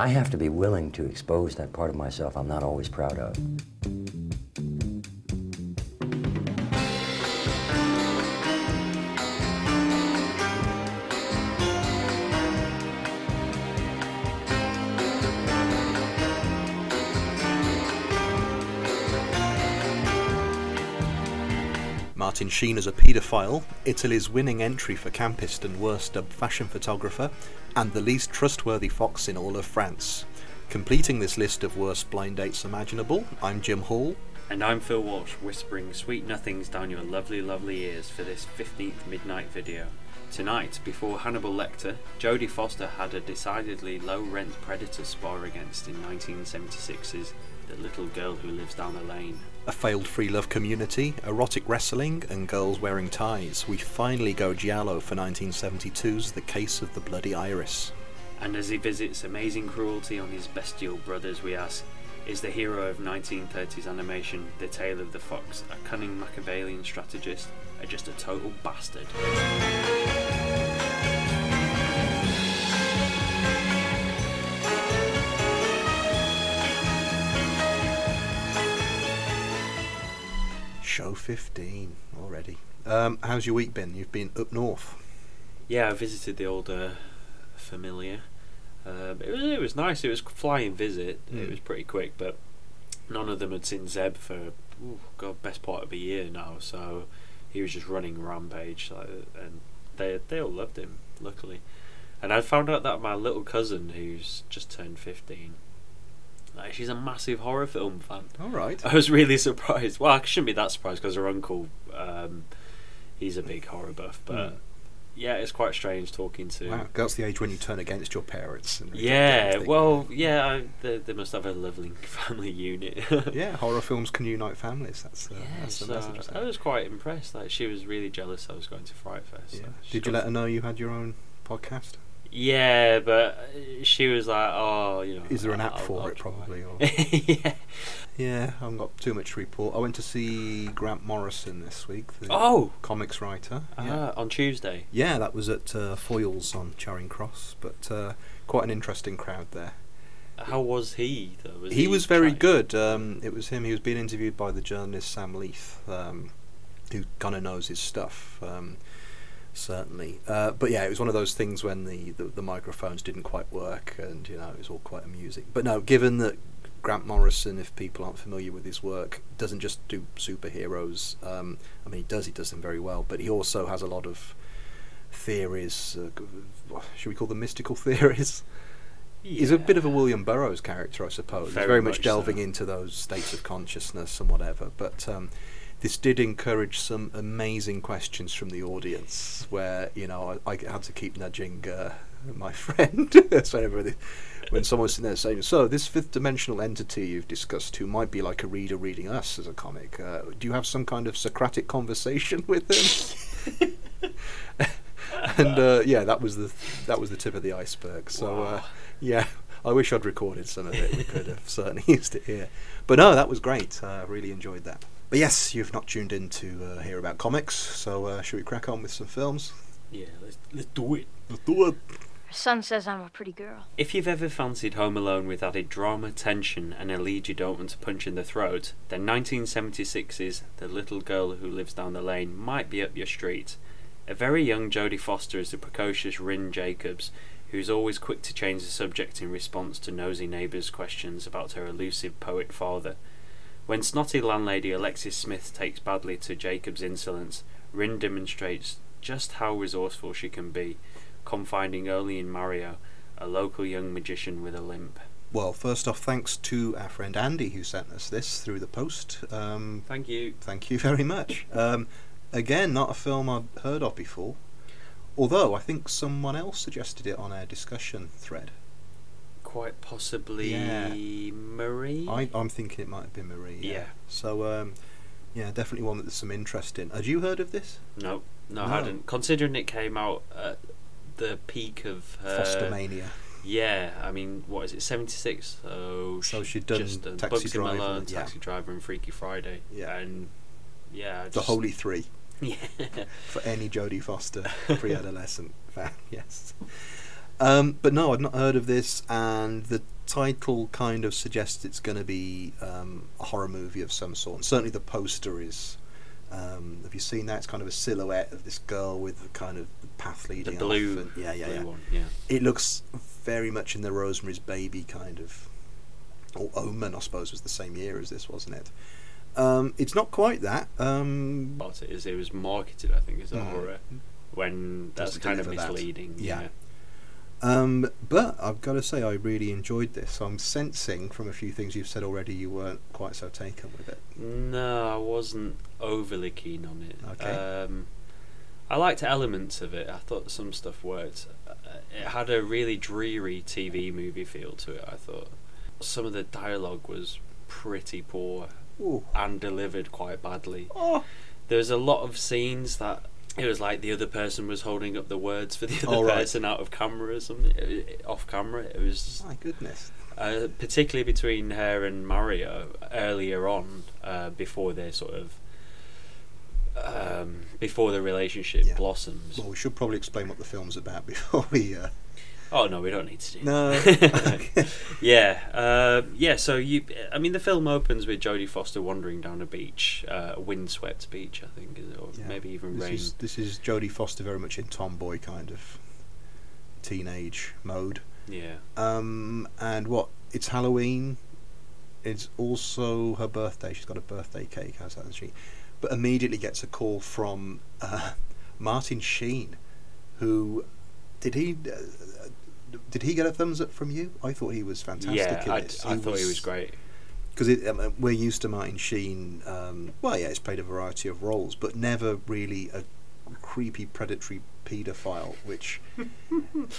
I have to be willing to expose that part of myself I'm not always proud of. Martin Sheen as a paedophile, Italy's winning entry for campist and worst dubbed fashion photographer, and the least trustworthy fox in all of France. Completing this list of worst blind dates imaginable, I'm Jim Hall. And I'm Phil Walsh, whispering sweet nothings down your lovely, lovely ears for this 15th midnight video. Tonight, before Hannibal Lecter, Jodie Foster had a decidedly low rent predator spar against in 1976's The Little Girl Who Lives Down the Lane. A failed free love community, erotic wrestling, and girls wearing ties. We finally go giallo for 1972's The Case of the Bloody Iris. And as he visits amazing cruelty on his bestial brothers, we ask Is the hero of 1930s animation, The Tale of the Fox, a cunning Machiavellian strategist, or just a total bastard? Show 15 already. Um, how's your week been? You've been up north. Yeah, I visited the old uh, familiar. Um, it was it was nice. It was a flying visit. It Mm. was pretty quick, but none of them had seen Zeb for ooh, god best part of a year now. So he was just running rampage, like, and they they all loved him. Luckily, and I found out that my little cousin, who's just turned fifteen, like she's a massive horror film fan. All right. I was really surprised. Well, I shouldn't be that surprised because her uncle, um, he's a big horror buff. But Mm. yeah, it's quite strange talking to. Wow, that's the age when you turn against your parents. And Yeah, well, yeah, I, they, they must have a lovely family unit. yeah, horror films can unite families. That's, uh, Yeah, that's the so message. I was quite impressed. Like she was really jealous I was going to Fright Fest. Yeah. so Did you let her know you had your own podcast? Yeah, but uh, she was like, "Oh, you know." Is there an app I'll- for I'll it, try." probably, or- yeah. Yeah, I haven't got too much to report. I went to see Grant Morrison this week, the Oh. comics writer. Yeah. on Tuesday. yeah, that was at uh, Foyles on Charing Cross, but uh, quite an interesting crowd there. How was he? Though? Was he, was very trying- good. Um, it was him. He was being interviewed by the journalist Sam Leith, um, who kind of knows his stuff. Um, certainly, uh, but yeah, it was one of those things when the, the the microphones didn't quite work, and you know it was all quite amusing. But no, given that Grant Morrison, if people aren't familiar with his work, doesn't just do superheroes. Um, I mean, he does. He does them very well, but he also has a lot of theories. Uh, should we call them mystical theories? He's a bit of a William Burroughs character, I suppose. He's Very very much much delving so. into those states of consciousness and whatever. But um, this did encourage some amazing questions from the audience, where you know I, I had to keep nudging uh, my friend. That's whenever they- when someone's sitting there saying, "So this fifth dimensional entity you've discussed, who might be like a reader reading us as a comic, uh, do you have some kind of Socratic conversation with him?" and uh, yeah, that was the that was the tip of the iceberg. So uh, Wow. yeah, I wish I'd recorded some of it. We could have certainly used it here. But no, that was great. I really enjoyed that. But yes, you've not tuned in to uh, hear about comics, so uh, should we crack on with some films? Yeah, let's let's do it. Let's do it. Her son says I'm a pretty girl. If you've ever fancied Home Alone with added drama, tension, and a lead you don't want to punch in the throat, then 1976's The Little Girl Who Lives Down the Lane might be up your street. A very young Jodie Foster is the precocious Rynn Jacobs, who's always quick to change the subject in response to nosy neighbours' questions about her elusive poet father. When snotty landlady Alexis Smith takes badly to Jacob's insolence, Rynn demonstrates just how resourceful she can be, confiding only in Mario, a local young magician with a limp. Well, first off, thanks to our friend Andy who sent us this through the post. Um, Thank you. thank you very much. Um, again, not a film I'd heard of before. Although I think someone else suggested it on our discussion thread. Quite possibly Yeah. Marie. I, I'm thinking it might have been Marie. Yeah. So, um, yeah, definitely one that there's some interest in. Had you heard of this? no, no, No. I hadn't. Considering it came out at the peak of her. Fostermania. Yeah, I mean, what is it? Seventy six. So, So she she'd done just done Taxi Bugsy Driver, Malone, yeah. Taxi Driver, and Freaky Friday. Yeah. and yeah, The Holy Three Yeah, for any Jodie Foster pre-adolescent fan. Yes. Um, but no, I'd not heard of this, and the title kind of suggests it's going to be um, a horror movie of some sort. And certainly the poster is. Um, have you seen that? It's kind of a silhouette of this girl with the kind of path leading. The blue, off. And, yeah, yeah, blue yeah. one. Yeah. It looks very much in the Rosemary's Baby kind of, or Omen, I suppose, was the same year as this, wasn't it? Um, it's not quite that. Um, But it is. It was marketed, I think, as a Mhm. horror. When that's Doesn't kind of deliver that. misleading. Yeah. Um, but I've got to say, I really enjoyed this. I'm sensing from a few things you've said already, you weren't quite so taken with it. No, I wasn't overly keen on it. Okay. Um, I liked elements of it. I thought some stuff worked. Uh, It had a really dreary TV movie feel to it. I thought some of the dialogue was pretty poor Ooh. and delivered quite badly. Oh, There was a lot of scenes that it was like the other person was holding up the words for the other Oh, right. person out of camera or something, uh, off camera. It was my goodness. uh, particularly between her and Mario earlier on, uh, before they sort of um, before the relationship Yeah. blossoms. Well, we should probably explain what the film's about before we. Uh, Oh no, we don't need to do. no. that. yeah, uh, yeah. So you, I mean, the film opens with Jodie Foster wandering down a beach, uh, a windswept beach, I think, is it? or Yeah. maybe even this rain. is this is Jodie Foster very much in tomboy kind of teenage mode. Yeah, Um, and what? It's Halloween. It's also her birthday. She's got a birthday cake, hasn't she? But immediately gets a call from uh, Martin Sheen, who did he uh, did he get a thumbs up from you? I thought he was fantastic. yeah. in I. I thought he was great. because um, we're used to Martin Sheen. Um, well, yeah, he's played a variety of roles, but never really a creepy, predatory paedophile. Which,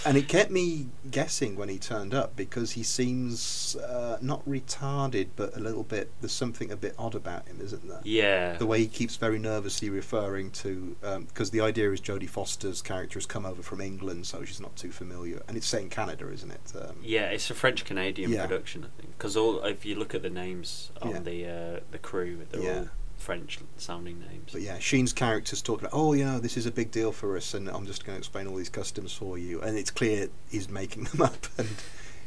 and it kept me guessing when he turned up because he seems uh, not retarded, but a little bit. There's something a bit odd about him, isn't there? Yeah, The way he keeps very nervously referring to, because the idea is Jodie Foster's character has come over from England, so she's not too familiar, and it's set in Canada, isn't it? Um, Yeah, it's a French Canadian Yeah. production, I think. Because all if you look at the names on Yeah. the uh, the crew, they're Yeah. all French sounding names. But yeah, Sheen's character's talking about, oh, you know, this is a big deal for us, and I'm just going to explain all these customs for you. And it's clear he's making them up, and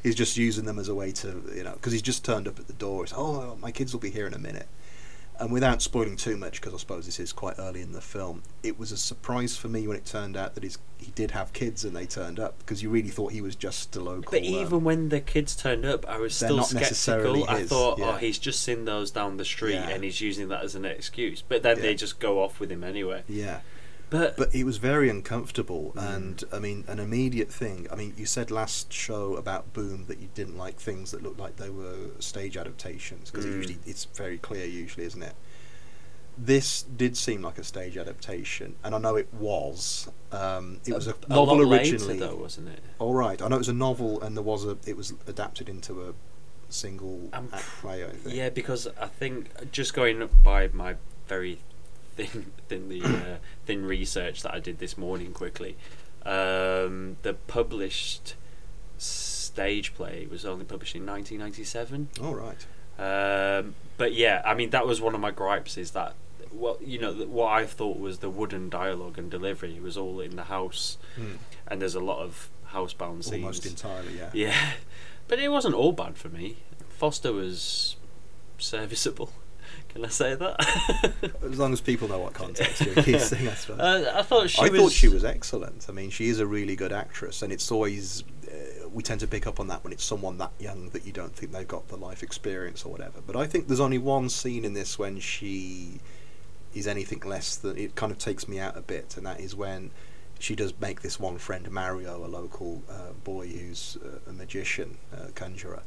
he's just using them as a way to, you know, because he's just turned up at the door. It's, oh, my kids will be here in a minute. And without spoiling too much, because I suppose this is quite early in the film, it was a surprise for me when it turned out that he's, he did have kids and they turned up, because you really thought he was just a local. But um, even when the kids turned up, I was still skeptical. I his, thought, yeah. oh, he's just seen those down the street Yeah. and he's using that as an excuse. But then Yeah. they just go off with him anyway. Yeah. But, But it was very uncomfortable, Mm. and I mean, an immediate thing. I mean, you said last show about Boom that you didn't like things that looked like they were stage adaptations because Mm. it usually it's very clear, usually, isn't it? This did seem like a stage adaptation, and I know it was. Um, it was a, a novel originally. though, wasn't it? All right, I know it was a novel, and there was a. It was adapted into a single Um, act play. I think. Yeah, because I think just going by my very thin, thinly uh, thin research that I did this morning quickly, um, the published stage play was only published in 1997. All right. Um, but yeah, I mean that was one of my gripes is that well, you know, what I thought was the wooden dialogue and delivery was all in the house, Hmm. and there's a lot of housebound scenes. Almost entirely, yeah. Yeah, but it wasn't all bad for me. Foster was serviceable. Can I say that? As long as people know what context you're using, I suppose. uh, I thought she I was. thought she was excellent. I mean, she is a really good actress, and it's always uh, we tend to pick up on that when it's someone that young that you don't think they've got the life experience or whatever. But I think there's only one scene in this when she is anything less than it kind of takes me out a bit, and that is when she does make this one friend Mario, a local uh, boy who's uh, a magician, uh, conjurer,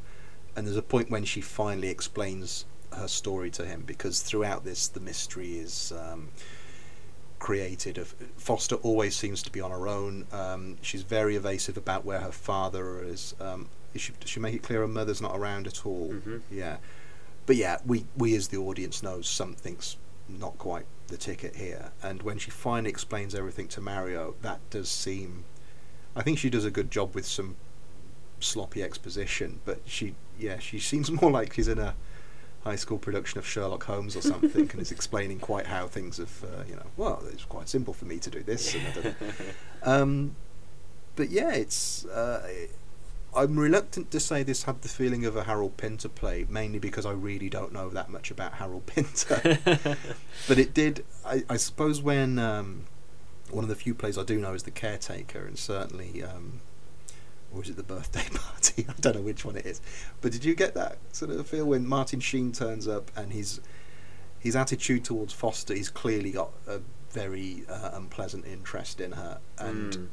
and there's a point when she finally explains her story to him because throughout this the mystery is. Um, created. Of Foster always seems to be on her own. Um, she's very evasive about where her father is. Um, she, does she make it clear her mother's not around at all? Mhm. Yeah, but yeah, we we as the audience know something's not quite the ticket here. And when she finally explains everything to Mario, that does seem. I think she does a good job with some sloppy exposition, but she yeah she seems more like she's in a high school production of Sherlock Holmes or something and is explaining quite how things have, uh, you know, well, it's quite simple for me to do this. Um, but yeah, it's. Uh, I'm reluctant to say this had the feeling of a Harold Pinter play, mainly because I really don't know that much about Harold Pinter. but it did. I, I suppose when um, one of the few plays I do know is The Caretaker, and certainly, um, or is it The Birthday Party? I don't know which one it is. But did you get that sort of feel when Martin Sheen turns up and his his attitude towards Foster? He's clearly got a very uh, unpleasant interest in her, and Mm.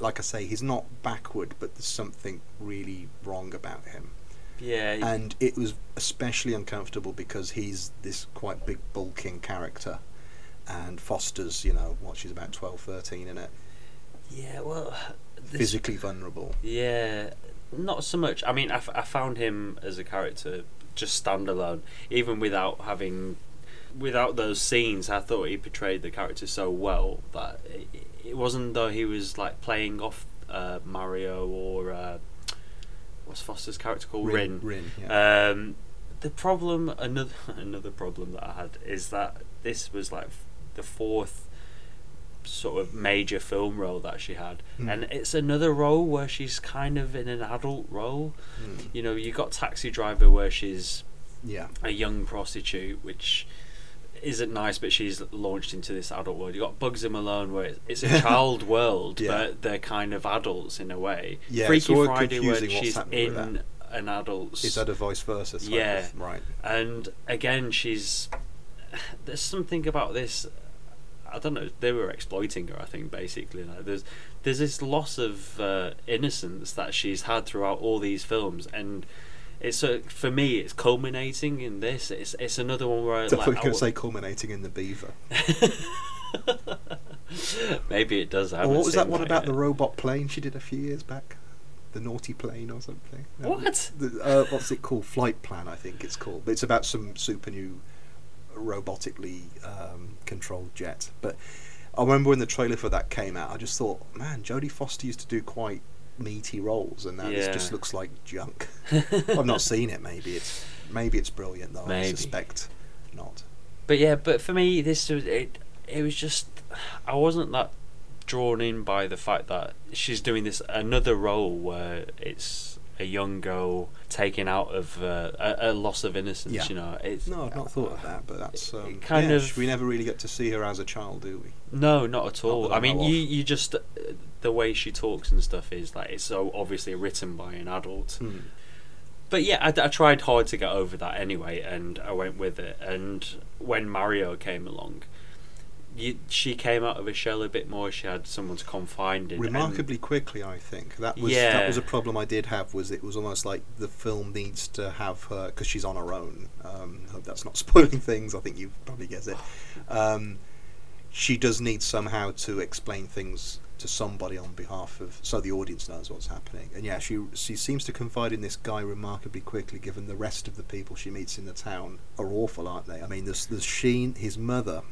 like I say, he's not backward, but there's something really wrong about him. yeah, And it was especially uncomfortable because he's this quite big, bulking character. And Foster's, you know, what, she's about 12, 13 in it. yeah. Well, Physically vulnerable. Yeah, not so much. I mean, I, f- I found him as a character just standalone, even without having, without those scenes. I thought he portrayed the character so well that it, it wasn't though he was like playing off uh, Mario or uh, what's Foster's character called Rynn. Rynn, yeah. Um, the problem, another another problem that I had is that this was like the fourth sort of major film role that she had, Hmm. and it's another role where she's kind of in an adult role. Mm. You know, you got Taxi Driver where she's yeah. a young prostitute, which isn't nice, but she's launched into this adult world. You got Bugsy Malone where it's- it's a child world, Yeah. but they're kind of adults in a way. Yeah, Freaky Friday where she's in an adult Is that a vice versa? Yeah. of- right. and again she's there's something about this i don't know they were exploiting her i think basically like there's there's this loss of uh, innocence that she's had throughout all these films and it's uh, for me it's culminating in this it's it's another one where I, like, going I to say culminating in the beaver. maybe it does I what was that one about the robot plane she did a few years back? The naughty plane or something? What? The, uh, what's it called? Flight Plan, I think it's called. But it's about some super new robotically um, controlled jet. But I remember when the trailer for that came out, I just thought, man, Jodie Foster used to do quite meaty roles, and now this just looks like junk. I've not seen it. Maybe it's maybe it's brilliant though. I suspect not. But yeah, but for me, this was it. It was just I wasn't that drawn in by the fact that she's doing this another role where it's a young girl taken out of uh, a, a loss of innocence. Yeah. You know, it's No, I've not thought of that, but that's um, kind yeah, of- We never really get to see her as a child, do we? No, not at all. that I mean, you you just uh, the way she talks and stuff is like it's so obviously written by an adult. Hmm. But yeah, I, I tried hard to get over that anyway, and I went with it. And when Mario came along, you, she came out of her shell a bit more. She had someone to confide in. remarkably quickly i think that was Yeah. that was a problem i did have was it was almost like the film needs to have her because she's on her own um hope that's not spoiling things i think you probably guess it um she does need somehow to explain things to somebody on behalf of so the audience knows what's happening and yeah she she seems to confide in this guy remarkably quickly given the rest of the people she meets in the town are awful aren't they i mean there's there's sheen his mother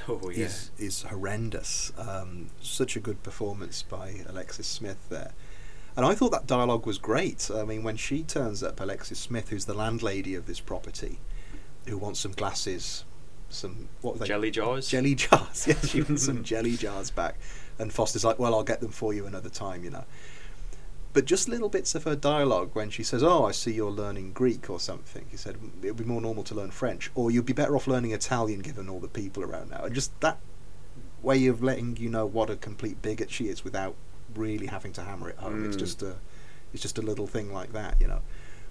oh yeah, is is horrendous. Um, such a good performance by Alexis Smith there. And I thought that dialogue was great. I mean, when she turns up, Alexis Smith, who's the landlady of this property, who wants some glasses, some what were they? jelly jars. jelly jars. Yeah, she wants some jelly jars back. And Foster's like, "Well, I'll get them for you another time," you know. But just little bits of her dialogue when she says, "Oh, I see you're learning Greek or something." He said it would be more normal to learn French, or you'd be better off learning Italian given all the people around now. And just that way of letting you know what a complete bigot she is without really having to hammer it home. It's Mm. just a, it's just a little thing like that, you know.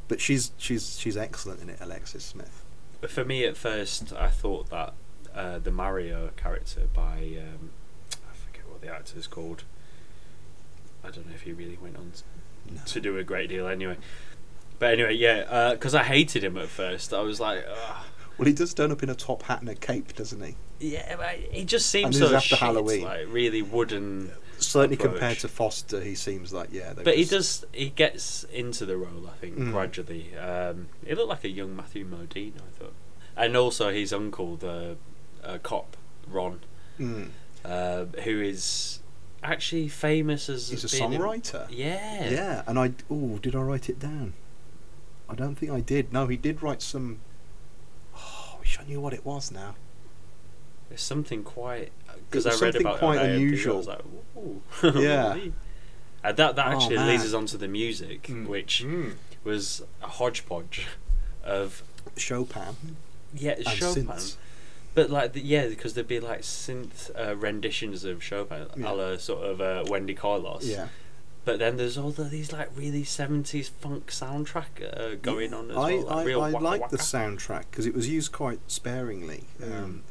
But she's she's she's excellent in it, Alexis Smith. For me, at first, I thought that uh, the Mario character by um, I forget what the actor's called. I don't know if he really went on No. to do a great deal anyway. But anyway, yeah, because I hated him at first. I was like, Ugh. Well, he does turn up in a top hat and a cape, doesn't he? yeah, but he just seems so after shit, Halloween. like really wooden. Certainly approach. compared to Foster, he seems like yeah. But he does. He gets into the role, I think, Mm. gradually. Um, he looked like a young Matthew Modine, I thought, and also his uncle, the uh, cop Ron, Mm. uh, who is actually famous as He's a being in- songwriter. yeah, Yeah, and I oh, did I write it down? I don't think I did. No, he did write some. Oh, I wish I knew what it was now. There's something quite because I read about quite on IMDb, I unusual. was like, Ooh. Yeah. And that that Oh, actually man. leads us on to the music, Mm. which Mm. was a hodgepodge of Chopin yeah Chopin. synths. But like the, yeah, because there'd be like synth uh, renditions of Chopin, Yeah. a la sort of uh, Wendy Carlos. Yeah. But then there's all the, these like really seventies funk soundtrack uh, going on as I, well. Like I, real I waka like the soundtrack because it was used quite sparingly. Mm. Um,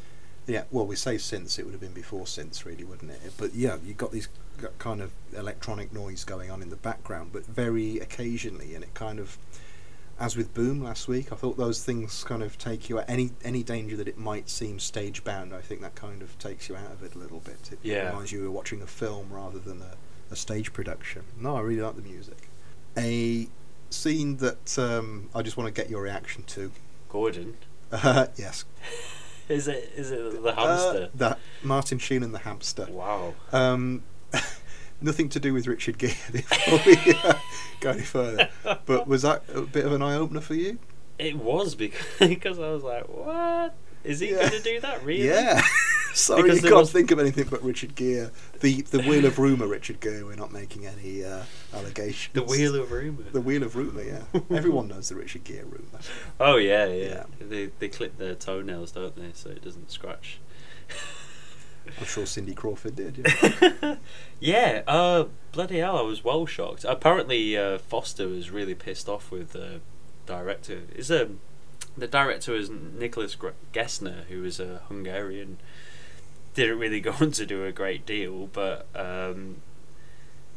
yeah, well, we say synths, it would have been before synths, really, wouldn't it? But yeah, you got these kind of electronic noise going on in the background, but very occasionally, and it kind of, as with Boom last week, I thought those things kind of take you out. Any any danger that it might seem stage bound, I think that kind of takes you out of it a little bit. It Yeah. reminds you of watching a film rather than a, a stage production. No, I really like the music. A scene that um, I just want to get your reaction to. Gordon. Uh, yes, Is it is it the Uh, hamster? the Martin Sheen and the hamster. wow. Um, nothing to do with Richard Gere before we uh, go any further. But was that a bit of an eye opener for you? It was because because I was like, what is he Yeah. going to do that? Really? Yeah. Sorry, Because you can't was- think of anything but Richard Gere. The the Wheel of Rumour, Richard Gere. We're not making any uh, allegations. The wheel of rumor. The Wheel of Rumour, yeah. Everyone knows the Richard Gere rumour. Oh yeah, yeah, Yeah. They they clip their toenails, don't they, so it doesn't scratch. I'm sure Cindy Crawford did. Yeah. yeah, uh, bloody hell, I was well shocked. Apparently, uh, Foster was really pissed off with the director. Is um, the director is Nicolas Gessner, who is a Hungarian. Didn't really go on to do a great deal, but um,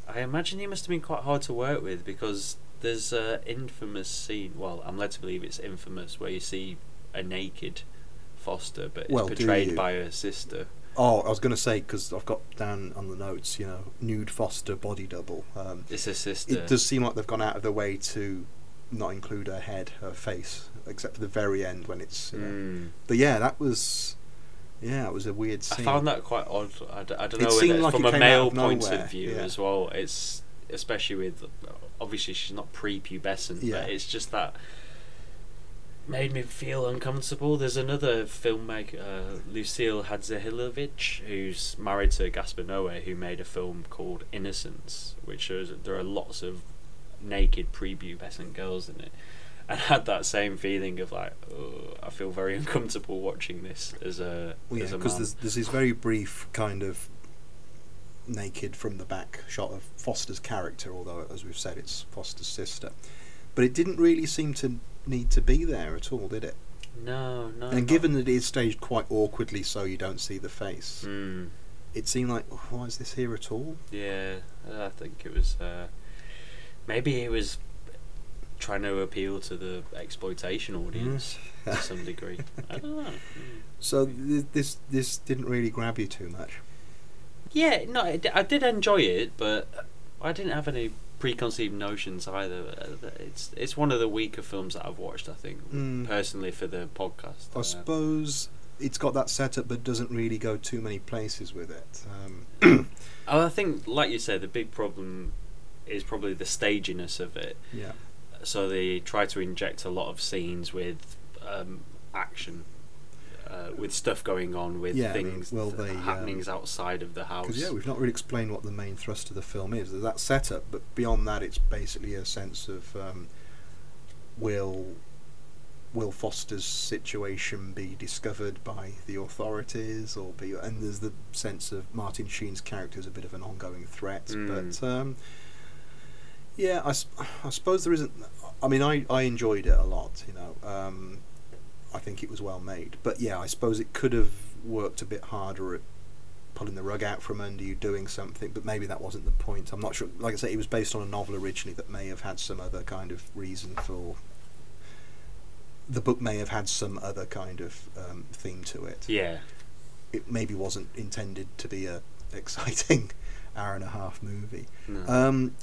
I imagine he must have been quite hard to work with because there's a infamous scene. Well, I'm led to believe it's infamous where you see a naked Foster, but it's Well, portrayed by her sister. Oh, I was going to say because I've got down on the notes, you know, nude Foster body double. Um, It's her sister. it does seem like they've gone out of their way to not include her head, her face, except for the very end when it's. You know. Mm. But yeah, that was. Yeah, it was a weird scene. I found that quite odd. I, d- I don't It know seemed whether like from a male of point nowhere, of view yeah. as well. It's especially with obviously she's not pre-pubescent, Yeah. but it's just that made me feel uncomfortable. There's another filmmaker, uh, Lucile Hadzihalilovic, who's married to Gaspar Noé, who made a film called Innocence, which is, there are lots of naked prepubescent girls in it. And had that same feeling of like, oh, I feel very uncomfortable watching this as a Well, yeah, because there's, there's this very brief kind of naked from the back shot of Foster's character, although as we've said, it's Foster's sister. But it didn't really seem to need to be there at all, did it? No, no. and given that it is staged quite awkwardly, so you don't see the face, Mm, it seemed like, "Oh, why is this here at all? yeah, I think it was. Uh, maybe it was trying to appeal to the exploitation audience to some degree. I don't know. Mm. So th- this this didn't really grab you too much. Yeah, no, I did enjoy it, but I didn't have any preconceived notions either. Uh, It's it's one of the weaker films that I've watched. I think Mm. personally for the podcast. I Uh, suppose it's got that setup, but doesn't really go too many places with it. Um, I think, like you said, the big problem is probably the staginess of it. yeah. so they try to inject a lot of scenes with um, action, uh, with stuff going on, with Yeah, I mean, things, well, th- they, um, outside of the house. Yeah, we've not really explained what the main thrust of the film is. There's that setup, but beyond that, it's basically a sense of um, will will Foster's situation be discovered by the authorities, or be and there's the sense of Martin Sheen's character as a bit of an ongoing threat. Mm. But um, yeah, I suppose there isn't. I mean, I, I enjoyed it a lot. You know, um, I think it was well made. But yeah, I suppose it could have worked a bit harder at pulling the rug out from under you, doing something. But maybe that wasn't the point. I'm not sure. Like I say, it was based on a novel originally that may have had some other kind of reason for. The book may have had some other kind of um, theme to it. yeah, It maybe wasn't intended to be a exciting hour and a half movie. no. Um,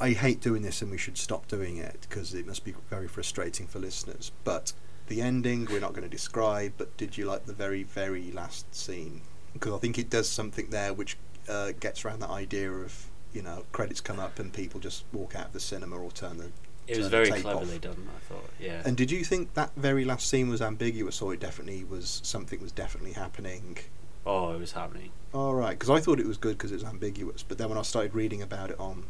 I hate doing this, and we should stop doing it because it must be very frustrating for listeners. But the ending we're not going to describe. But did you like the very, very last scene? Because I think it does something there which uh, gets around that idea of you know credits come up and people just walk out of the cinema or turn the. it was turn very cleverly off. done. I thought. Yeah. And did you think that very last scene was ambiguous, or it definitely was something was definitely happening Oh, it was happening. All right, because I thought it was good because it was ambiguous, but then when I started reading about it on,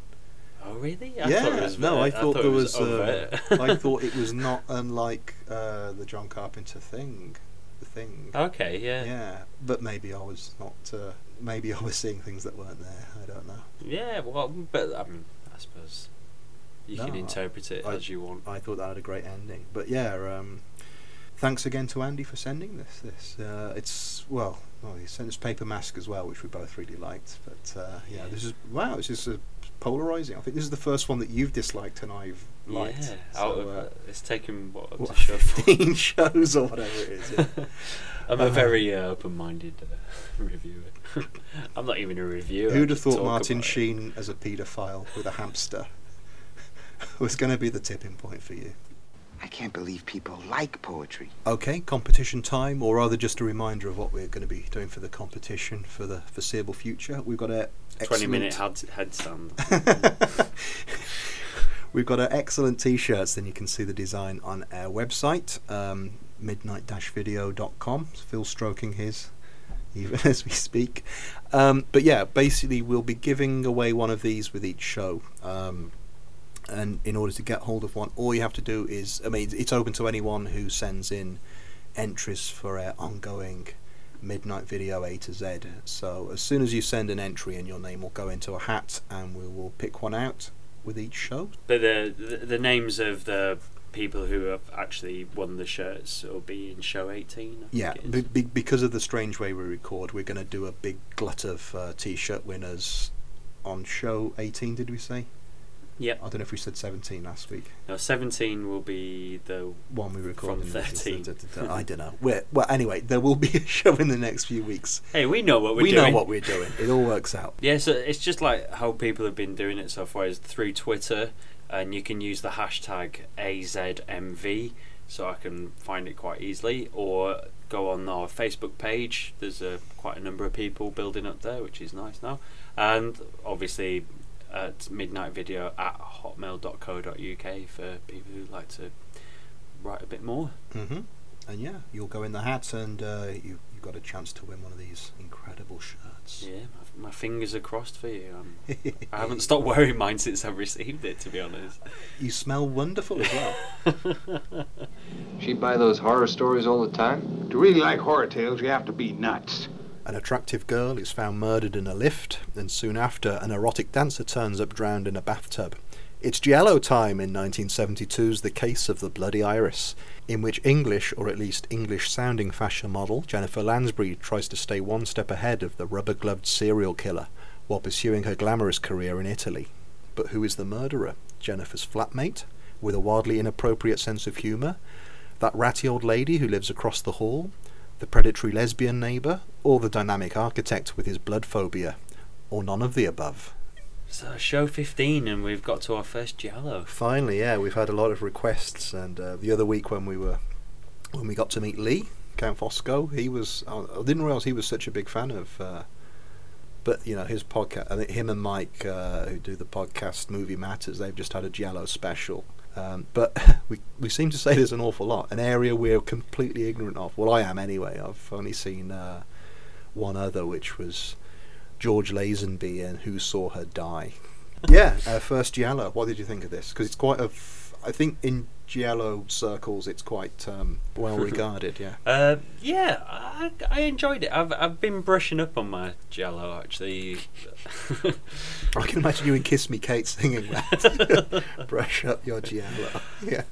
Oh, really? yeah, thought was no, ver- I thought there it was. uh. I thought it was not unlike uh, the John Carpenter thing, the thing. okay, yeah. Yeah, but maybe I was not. Uh, maybe I was seeing things that weren't there. I don't know. Yeah, well, but I I suppose you No, can interpret it I- as you want. I thought that had a great ending. But yeah, um, thanks again to Andy for sending this. This uh, it's well, well, he sent us Paper Mask as well, which we both really liked. But uh, yeah, this is wow. This is uh, polarizing. I think this is the first one that you've disliked and I've liked. Yeah, So, out of, uh, it's taken what, up what, to show four. 15 shows or whatever it is. Yeah. I'm a Uh, very uh, open-minded uh, reviewer. I'm not even a reviewer. Who'd have thought Martin about it. Sheen as a paedophile with a hamster was going to be the tipping point for you? I can't believe people like poetry. Okay, competition time, or rather just a reminder of what we're going to be doing for the competition for the foreseeable future. We've got a 20 minute head, headstand. We've got our excellent t-shirts. Then you can see the design on our website, um, midnight-video.com. Phil stroking his, even as we speak. Um, but yeah, basically we'll be giving away one of these with each show. Um, and in order to get hold of one, all you have to do is, I mean, it's open to anyone who sends in entries for our ongoing midnight video A to Z. So as soon as you send an entry in, your name will go into a hat, and we will pick one out with each show. But the, the the names of the people who have actually won the shirts will be in show 18. I Yeah, be, be, because of the strange way we record, we're going to do a big glut of uh, t-shirt winners on show 18. Did we say? Yep. I don't know if we said 17 last week. No, 17 will be the One we recorded. From 13. I don't know. We're, well, anyway, there will be a show in the next few weeks. hey, we know what we're we doing. We know what we're doing. It all works out. Yeah, so it's just like how people have been doing it so far is through Twitter, and you can use the hashtag AZMV, so I can find it quite easily, or go on our Facebook page. There's a, quite a number of people building up there, which is nice now, and obviously at midnight video at hotmail.co.uk for people who like to write a bit more. hmm And yeah, you'll go in the hat, and uh, you you got a chance to win one of these incredible shirts. Yeah, my, my fingers are crossed for you. Um, I haven't stopped wearing mine since I received it, to be honest. You smell wonderful as well. She buy those horror stories all the time? To really like horror tales, you have to be nuts. An attractive girl is found murdered in a lift, and soon after, an erotic dancer turns up drowned in a bathtub. It's Giallo time in 1972's The Case of the Bloody Iris, in which English, or at least English sounding fashion model, Jennifer Lansbury tries to stay one step ahead of the rubber gloved serial killer while pursuing her glamorous career in Italy. But who is the murderer? Jennifer's flatmate, with a wildly inappropriate sense of humour? That ratty old lady who lives across the hall? The predatory lesbian neighbour, or the dynamic architect with his blood phobia, or none of the above. So, show 15, and we've got to our first Giallo. Finally, yeah, we've had a lot of requests, and uh, the other week when we were when we got to meet Lee Count Fosco, he was I didn't realise he was such a big fan of. Uh, but you know his podcast. I think him and Mike, uh, who do the podcast Movie Matters, they've just had a Giallo special. Um, but we we seem to say there's an awful lot, an area we're completely ignorant of. Well, I am anyway. I've only seen uh, one other, which was George Lazenby and Who Saw Her Die. yeah, uh, first Giallo. What did you think of this? Because it's quite a. F- I think in Giallo circles, it's quite um, well regarded. Yeah. Uh, yeah, I, I enjoyed it. I've I've been brushing up on my Giallo actually. I can imagine you and Kiss Me Kate singing that. Brush up your Giallo. Yeah.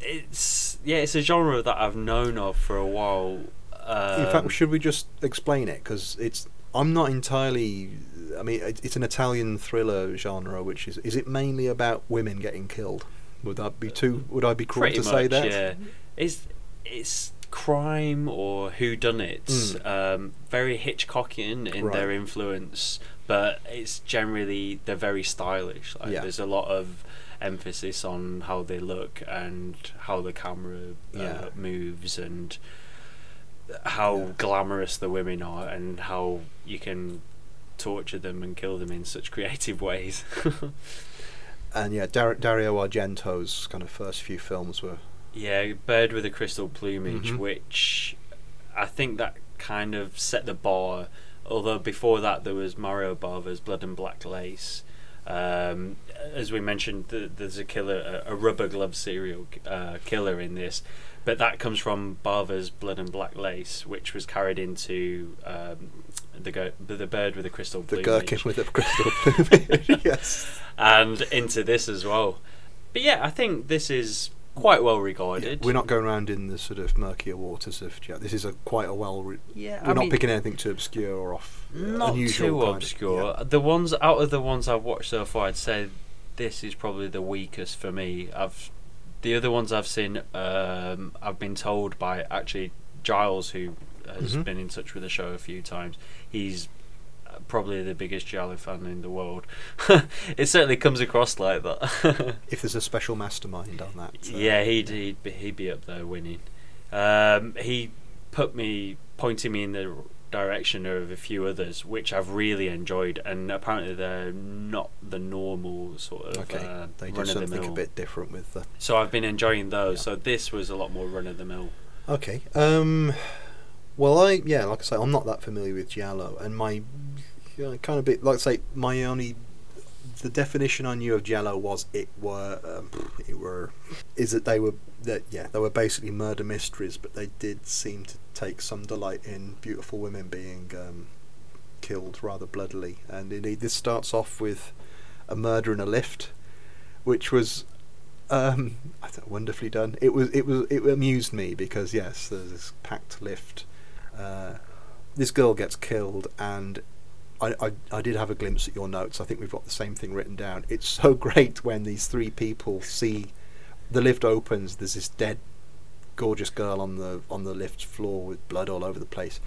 it's yeah, it's a genre that I've known of for a while. Um, In fact, should we just explain it? Because it's. I'm not entirely. I mean, it- it's an Italian thriller genre, which is. Is it mainly about women getting killed? Would that be too? Would I be cruel to much, say that? yeah. It's it's crime or who done it. Mm. Um, very Hitchcockian in their influence, but it's generally they're very stylish. Like Yeah. there's a lot of emphasis on how they look and how the camera uh, Yeah. moves and how Yeah. glamorous the women are and how you can torture them and kill them in such creative ways. And yeah, Dar- Dario Argento's kind of first few films were. Yeah, Bird with a Crystal Plumage, Mhm. which I think that kind of set the bar. Although before that there was Mario Bava's Blood and Black Lace. Um, as we mentioned, th- there's a killer, a, a rubber glove serial uh, killer in this, but that comes from Bava's Blood and Black Lace, which was carried into um, the go- the bird with the crystal The plumage gherkin with the crystal plumage. yes. and into this as well. But yeah, I think this is quite well regarded. We're not going around in the sort of murkier waters of Jack. This is a quite a well. Re- Yeah, we're I not mean- picking anything too obscure or off. uh, not too kind of- obscure. yeah. The ones out of the ones I've watched so far, I'd say this is probably the weakest for me. I've the other ones I've seen. Um, I've been told by actually Giles, who has Mhm. been in touch with the show a few times. He's uh, probably the biggest Giallo fan in the world. it certainly comes across like that. If there's a special mastermind on that. uh, Yeah, he'd he'd be, he'd be up there winning. Um, he put me pointing me in the direction of a few others, which I've really enjoyed, and apparently they're not the normal sort of Okay. uh, they do run of the something a bit different with the. So I've been enjoying those. Yeah. So this was a lot more run of the mill. Okay. Um. Well, I yeah, like I say, I'm not that familiar with Giallo, and my yeah, kind of bit like I say, my only the definition I knew of Giallo was it were um, it were is that they were that yeah they were basically murder mysteries, but they did seem to take some delight in beautiful women being um, killed rather bloodily, and indeed this starts off with a murder in a lift, which was um, wonderfully done. It was it was it amused me because yes, there's this packed lift. Uh, this girl gets killed, and I, I I did have a glimpse at your notes. I think we've got the same thing written down. It's so great when these three people see the lift opens. There's this dead, gorgeous girl on the on the lift floor with blood all over the place.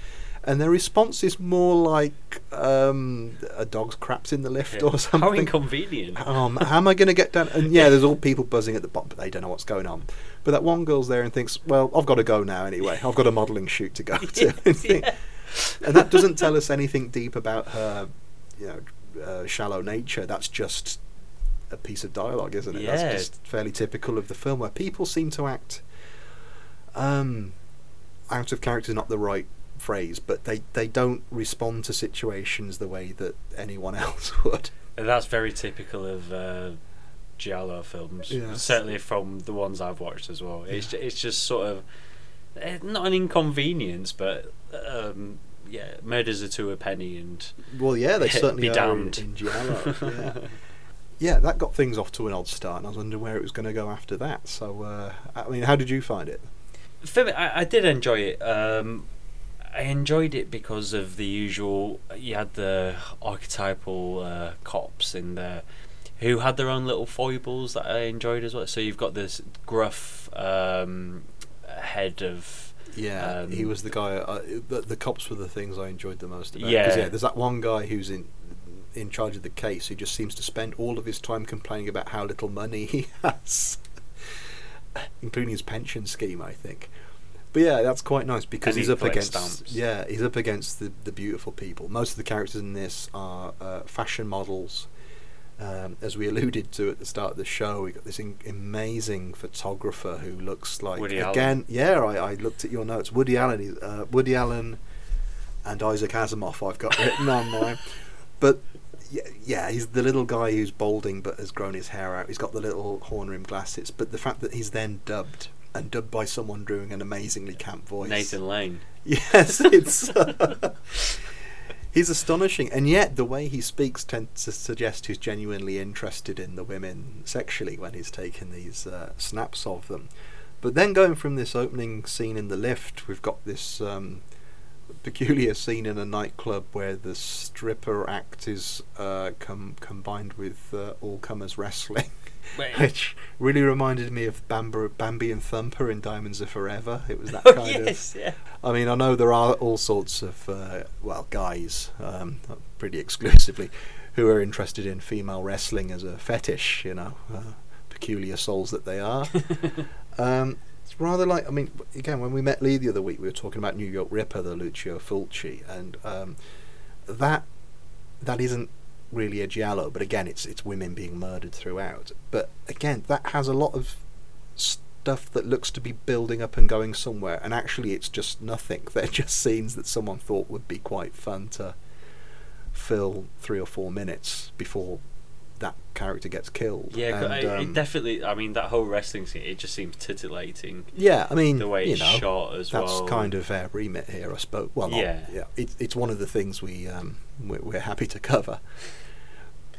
And their response is more like um, a dog's craps in the lift or something. How inconvenient! Um, how am I going to get down? And yeah, there's all people buzzing at the bottom, but they don't know what's going on. But that one girl's there and thinks, well, I've got to go now anyway. I've got a modelling shoot to go to. and, and that doesn't tell us anything deep about her, you know, uh, shallow nature. That's just a piece of dialogue, isn't it? Yeah. That's just fairly typical of the film, where people seem to act um, out of character. is Not the right phrase, but they they don't respond to situations the way that anyone else would. And that's very typical of uh, giallo films. Yes. Certainly from the ones I've watched as well. It's it's just sort of eh, not an inconvenience, but um, yeah, murders are to a penny, and Well, yeah, they Be certainly are in, damned. in Giallo. yeah. yeah, that got things off to an odd start, and I was wondering where it was going to go after that. So, uh, I mean, how did you find it? For me, I, I did enjoy it. Um, I enjoyed it because of the usual. You had the archetypal uh, cops in there who had their own little foibles that I enjoyed as well. So you've got this gruff um, head of Yeah, Um, he was the guy. Uh, the, the cops were the things I enjoyed the most about. Yeah. yeah, there's that one guy who's in in charge of the case who just seems to spend all of his time complaining about how little money he has, including his pension scheme, I think. But yeah, that's quite nice because And he's he up against stamps. yeah he's up against the the beautiful people. Most of the characters in this are uh, fashion models. Um, as we alluded to at the start of the show, we got this in- amazing photographer who looks like Woody Allen. again. Yeah, I, I looked at your notes. Woody Allen, uh, Woody Allen, and Isaac Asimov. I've got written on mine, but yeah, yeah, he's the little guy who's balding but has grown his hair out. He's got the little horn rimmed glasses. But the fact that he's then dubbed and dubbed by someone doing an amazingly camp voice. Nathan Lane. Yes, it's. he's astonishing, and yet the way he speaks tends to suggest he's genuinely interested in the women sexually when he's taking these uh, snaps of them. But then going from this opening scene in the lift, we've got this um, peculiar scene in a nightclub where the stripper act is uh, com- combined with uh, all comers wrestling. Which really reminded me of Bambi, Bambi and Thumper in Diamonds Are Forever. It was that Oh kind of yes, yeah. I mean, I know there are all sorts of, uh, well, guys, um, pretty exclusively, who are interested in female wrestling as a fetish, you know, uh, peculiar souls that they are. um, rather like, I mean, again, when we met Lee the other week, we were talking about New York Ripper, the Lucio Fulci, and um, that that isn't really a giallo, but again, it's it's women being murdered throughout. But again, that has a lot of stuff that looks to be building up and going somewhere, and actually it's just nothing. They're just scenes that someone thought would be quite fun to fill three or four minutes before that character gets killed. Yeah, And, I- um, it definitely. I mean, that whole wrestling scene, it just seems titillating. Yeah, I mean, the way you it's know, shot as that's well. That's kind of our remit here, I suppose. Well, not, Yeah. yeah, it's it's one of the things we um, we're, we're happy to cover.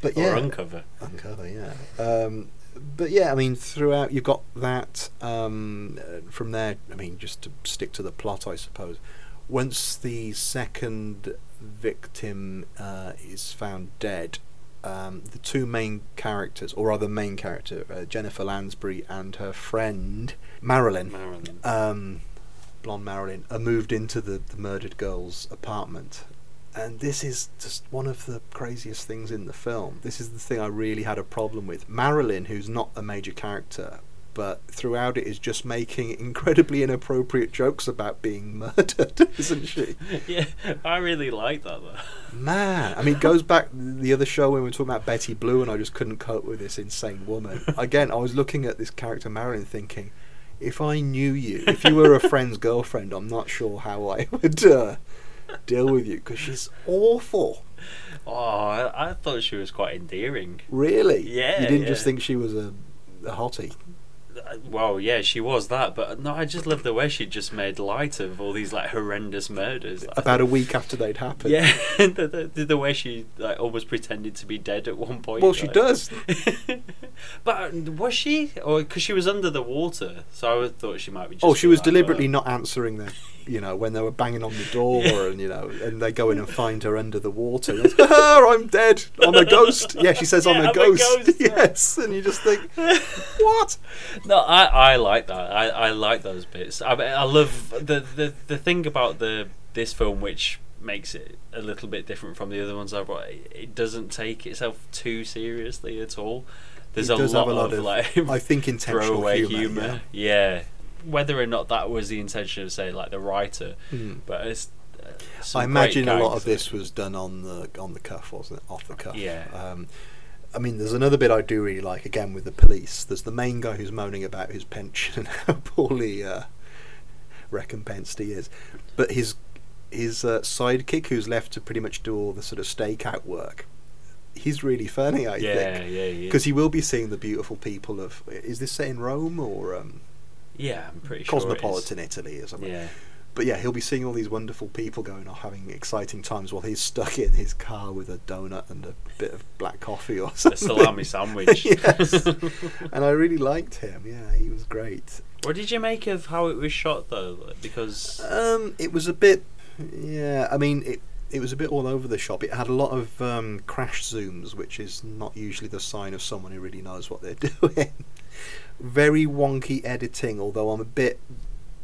But Or yeah, uncover. uncover, yeah. Um, but yeah, I mean, throughout you've got that. Um, uh, from there, I mean, just to stick to the plot, I suppose. Once the second victim uh, is found dead, um, the two main characters, or rather, main character uh, Jennifer Lansbury and her friend Marilyn, Marilyn. um, blonde Marilyn, are moved into the, the murdered girl's apartment. And this is just one of the craziest things in the film. This is the thing I really had a problem with. Marilyn, who's not a major character, but throughout it is just making incredibly inappropriate jokes about being murdered, isn't she? yeah, I really like that though. Man, I mean, it goes back the other show when we were talking about Betty Blue, and I just couldn't cope with this insane woman. Again, I was looking at this character Marilyn, thinking, if I knew you, if you were a friend's girlfriend, I'm not sure how I would uh, deal with you because she's awful. Oh, I, I thought she was quite endearing. Really? Yeah, You didn't just think she was a, a hottie. Uh, Well, yeah, she was that, but no, I just love the way she just made light of all these like horrendous murders. About a week after they'd happened. Yeah, the, the, the way she like almost pretended to be dead at one point. Well, she like- does. but uh, was she, or because she was under the water, so I thought she might be. Just Oh, she was deliberately not answering them. You know, when they were banging on the door, Yeah. and you know, and they go in and find her under the water. And it's, "Ah, I'm dead. I'm a ghost. Yeah, she says Yeah, I'm a I'm a ghost. ghost, yes, and you just think, what? No, I, I like that. I, I like those bits. I, I love the, the the thing about the this film which makes it a little bit different from the other ones I've watched. It doesn't take itself too seriously at all. There's a, does lot have a lot of, of, like I think, intentional throwaway humour, humor. Yeah. Whether or not that was the intention of say like the writer, Hmm. but it's. Uh, I imagine a lot of this was done on the on the cuff, wasn't it? Off the cuff. Yeah. Um, I mean, there's another bit I do really like. Again, with the police, there's the main guy who's moaning about his pension and how poorly uh, recompensed he is, but his his uh, sidekick, who's left to pretty much do all the sort of stakeout work, he's really funny. I Yeah, think. yeah, yeah. Because he will be seeing the beautiful people of. Is this set in Rome or um, Yeah, I'm pretty sure. cosmopolitan Italy or something? Yeah. But yeah, he'll be seeing all these wonderful people going off having exciting times while he's stuck in his car with a donut and a bit of black coffee or A salami sandwich. yes. and I really liked him. Yeah, he was great. What did you make of how it was shot though? Because Um, it was a bit. Yeah, I mean, it it was a bit all over the shop. It had a lot of um, crash zooms, which is not usually the sign of someone who really knows what they're doing. Very wonky editing, although I'm a bit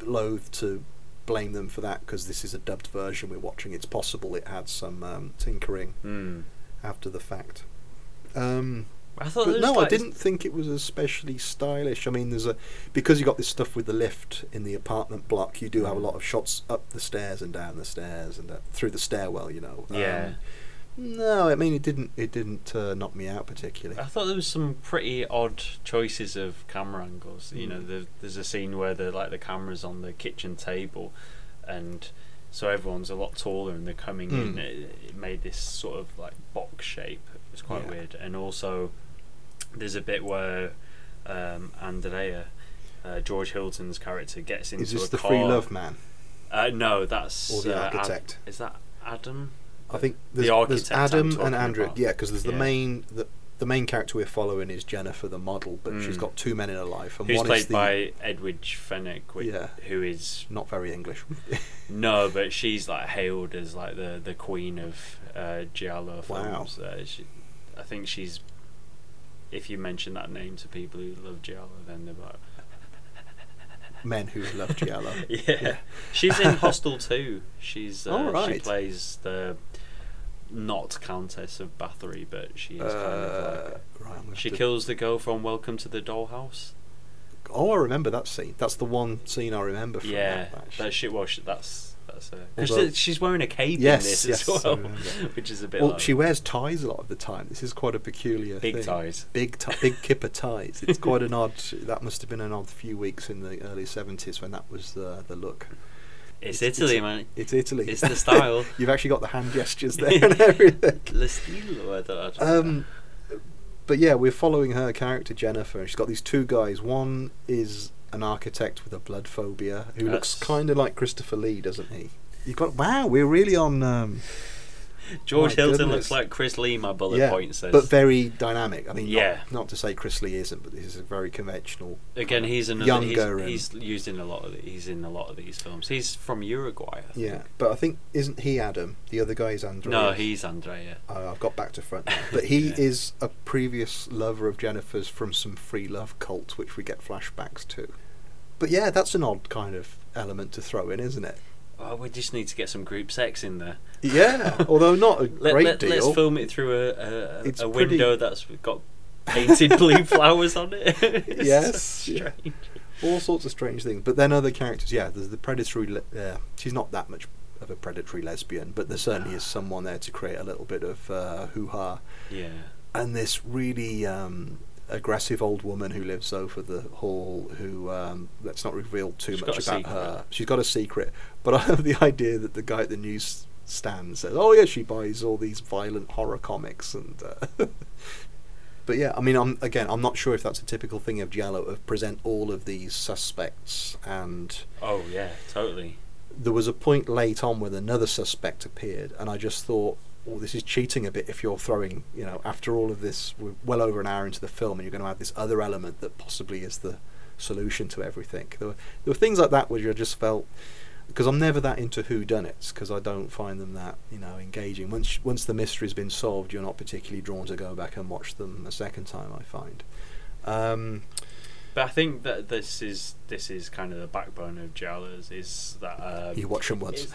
loath to blame them for that because this is a dubbed version we're watching. It's possible it had some um, tinkering hmm. after the fact. Um, I thought but there was, no, I didn't think it was especially stylish. I mean, there's a because you got this stuff with the lift in the apartment block. You do have a lot of shots up the stairs and down the stairs and uh, through the stairwell. You know. Yeah. No, I mean it didn't. It didn't uh, knock me out particularly. I thought there was some pretty odd choices of camera angles. You know, Mm. the, there's a scene where the like the camera's on the kitchen table, and so everyone's a lot taller and they're coming in. Mm. It, it made this sort of like box shape. It was quite Yeah. weird. And also, there's a bit where um, Andrea, uh, George Hilton's character, gets into. Is this the car. free love man Uh, no, that's or the uh, Ad- architect? is that Adam? I think there's, architect there's Adam and Andrew. about. Yeah, because there's the Yeah. main the, the main character we're following is Jennifer, the model, but she's got two men in her life, and Who's one played is the by Edwige Fenwick, which, Yeah. who is not very English. No, but she's like hailed as like the the queen of uh, giallo Wow. films. Uh, she, I think she's. If you mention that name to people who love giallo, then they're like, Men who love Giallo. yeah. She's in Hostel too. She's uh, she plays the not Countess of Bathory, but she is kind of Uh, like. right, I'm gonna She have to- kills the girl from Welcome to the Dollhouse. Oh, I remember that scene. That's the one scene I remember from Yeah, that. that she. Well, she, that's That's because Although- she's wearing a cape Yes, in this yes, as well, remember. which is a bit. Well, like- she wears ties a lot of the time. This is quite a peculiar Big thing. ties. Big, ti- big kipper ties. It's quite an odd. That must have been an odd few weeks in the early seventies when that was the the look. It's, it's- Italy, it's- man. It's Italy. It's the style. You've actually got the hand gestures there and everything. Le style. I don't, I don't know. Um, but yeah, we're following her character Jennifer, and she's got these two guys. One is an architect with a blood phobia who looks kind of like Christopher Lee, doesn't he? You've got wow, we're really on. Um, George my Hilton goodness. looks like Chris Lee. My bullet yeah, point says. but very dynamic. I mean, Yeah. not, not to say Chris Lee isn't, but this is a very conventional. Again, he's another. younger He's, he's used in a lot of. The, he's in a lot of these films. He's from Uruguay. I think. Yeah, but I think isn't he Adam? The other guy is Andreas. No, he's Andrea. Uh, I've got back to front now. But he Yeah. is a previous lover of Jennifer's from some free love cult, which we get flashbacks to. But yeah, that's an odd kind of element to throw in, isn't it? Oh, we just need to get some group sex in there. Yeah, although not a Let, great let, deal. Let's film it through a, a, a pretty- window that's got painted blue flowers on it. Yes, so yeah. All sorts of strange things. But then other characters, yeah, there's the predatory. Le- uh, she's not that much of a predatory lesbian, but there certainly is someone there to create a little bit of uh, hoo ha. Yeah. and this really um, aggressive old woman who lives over the hall who um, let's not reveal too She's much about her. She's got a secret. But i have the idea that the guy at the news stand says oh yeah she buys all these violent horror comics and uh, but yeah i mean i'm again i'm not sure if that's a typical thing of giallo of present all of these suspects and Oh yeah, totally. there was a point late on when another suspect appeared, and I just thought, "Oh, this is cheating a bit." If you're throwing, you know, after all of this, we're well over an hour into the film, and you're going to add this other element that possibly is the solution to everything. There were, there were things like that which I just felt because I'm never that into whodunits because I don't find them that you know engaging. Once once the mystery's been solved, you're not particularly drawn to go back and watch them a second time. I find. Um, But I think that this is this is kind of the backbone of Giallos is that um, you watch them once.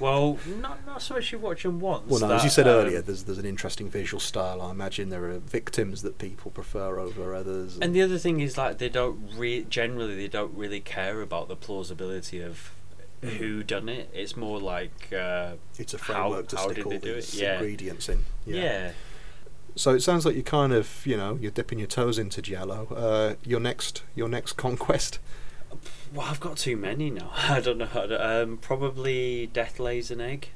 Well, not not so much you watch them once. Well, no, as you said um, earlier, there's there's an interesting visual style. I imagine there are victims that people prefer over others. And the other thing is like they don't re- generally they don't really care about the plausibility of Mm. who done it. It's more like uh, it's a how- framework to how stick all these Yeah. ingredients in. yeah. So it sounds like you're kind of, you know, you're dipping your toes into Giallo. Uh, your next, your next conquest. Well, I've got too many now. I don't know. How to, um, probably Death Lays an Egg,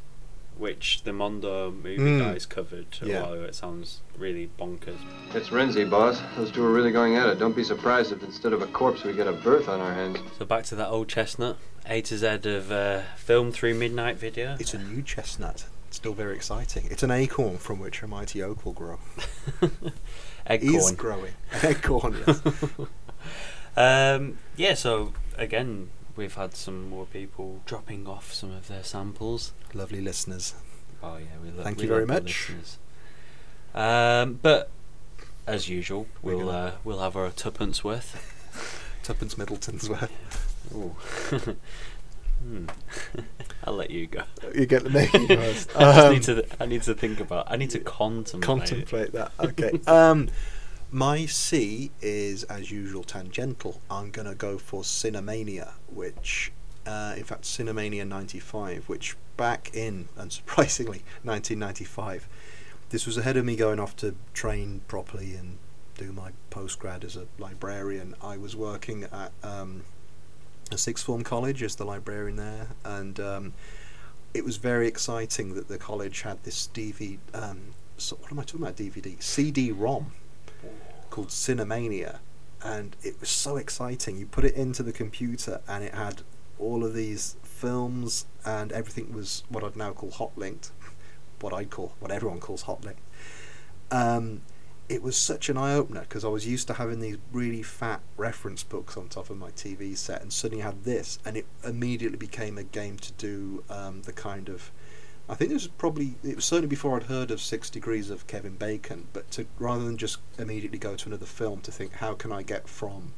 which the Mondo movie Mm. guys covered a Yeah. while ago. It sounds really bonkers. It's Renzi, boss. Those two are really going at it. Don't be surprised if instead of a corpse we get a birth on our hands. So back to that old chestnut, A to Z of uh, film through midnight video. It's a new chestnut. It's still very exciting. It's an acorn from which a mighty oak will grow. Egg Is growing. An acorn. Yes. Um, yeah, so again, we've had some more people dropping off some of their samples. Lovely listeners. Oh yeah, we love. Thank we you very much. Um, but as usual, We're we'll uh, we'll have our tuppence worth. Tuppence Middleton's worth. Ooh. hmm. I'll let you go. You get the name first. I just Um, need to. I need to think about. I need to contemplate. contemplate that. Okay. um, my C is as usual tangential. I'm gonna go for Cinemania, which, uh, in fact, Cinemania '95, which back in unsurprisingly 1995, this was ahead of me going off to train properly and do my postgrad as a librarian. I was working at um, a sixth form college as the librarian there, and um, it was very exciting that the college had this DVD. Um, so what am I talking about? DVD, CD-ROM called Cinemania, and it was so exciting. You put it into the computer, and it had all of these films, and everything was what I'd now call hot linked, what I'd call what everyone calls hot linked. Um, it was such an eye opener because I was used to having these really fat reference books on top of my TV set, and suddenly had this, and it immediately became a game to do um, the kind of. I think this was probably it was certainly before I'd heard of Six Degrees of Kevin Bacon, but to rather than just immediately go to another film, to think how can I get from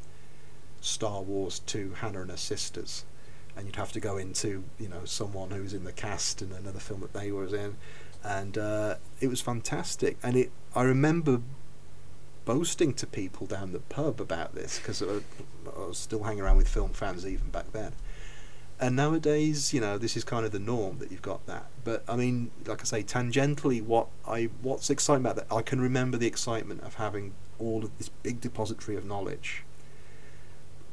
Star Wars to Hannah and her sisters, and you'd have to go into you know someone who's in the cast in another film that they were in, and uh, it was fantastic. And it I remember boasting to people down the pub about this because I, I was still hanging around with film fans even back then. And nowadays, you know, this is kind of the norm that you've got that. But I mean, like I say, tangentially, what I what's exciting about that, I can remember the excitement of having all of this big depository of knowledge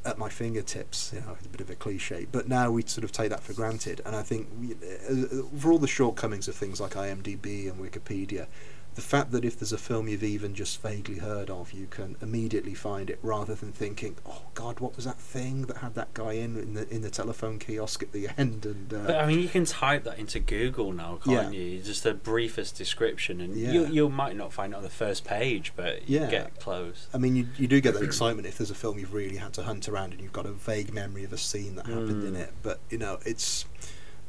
at my fingertips. You know, it's a bit of a cliche, but now we sort of take that for granted. And I think we, uh, for all the shortcomings of things like IMDb and Wikipedia, the fact that if there's a film you've even just vaguely heard of, you can immediately find it rather than thinking, "Oh God, what was that thing that had that guy in in the in the telephone kiosk at the end?" And uh, But I mean, you can type that into Google now, can't Yeah. you? Just the briefest description, and Yeah. you you might not find it on the first page, but you Yeah. get close. I mean, you, you do get that excitement if there's a film you've really had to hunt around and you've got a vague memory of a scene that happened in Mm. it. But you know, it's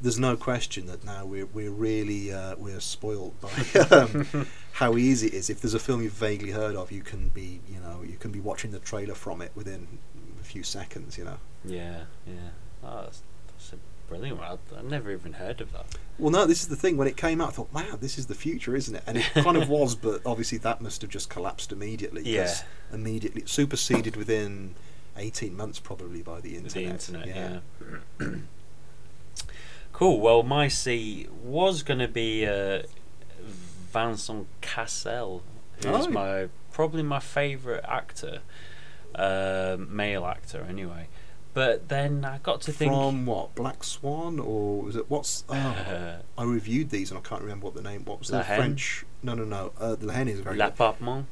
there's no question that now we're we're really uh, we're spoiled by um, how easy it is. If there's a film you've vaguely heard of, you can be you know you can be watching the trailer from it within a few seconds. You know. Yeah, yeah. Oh, that's, that's a brilliant one. I'd, I'd never even heard of that. Well, no, this is the thing. When it came out, I thought, wow, this is the future, isn't it? And it kind of was, but obviously that must have just collapsed immediately. Yeah. Immediately superseded within 18 months, probably by the internet. the internet, yeah. cool. Well, my C was going to be uh, Vincent Cassel, who's Oh. my probably my favourite actor, um male actor anyway. But then I got to think. From what? Black Swan? Or was it. What's. Oh, uh, I reviewed these and I can't remember what the name What was the French. No, no, no. Uh, the Hen is very good. L'Appartement.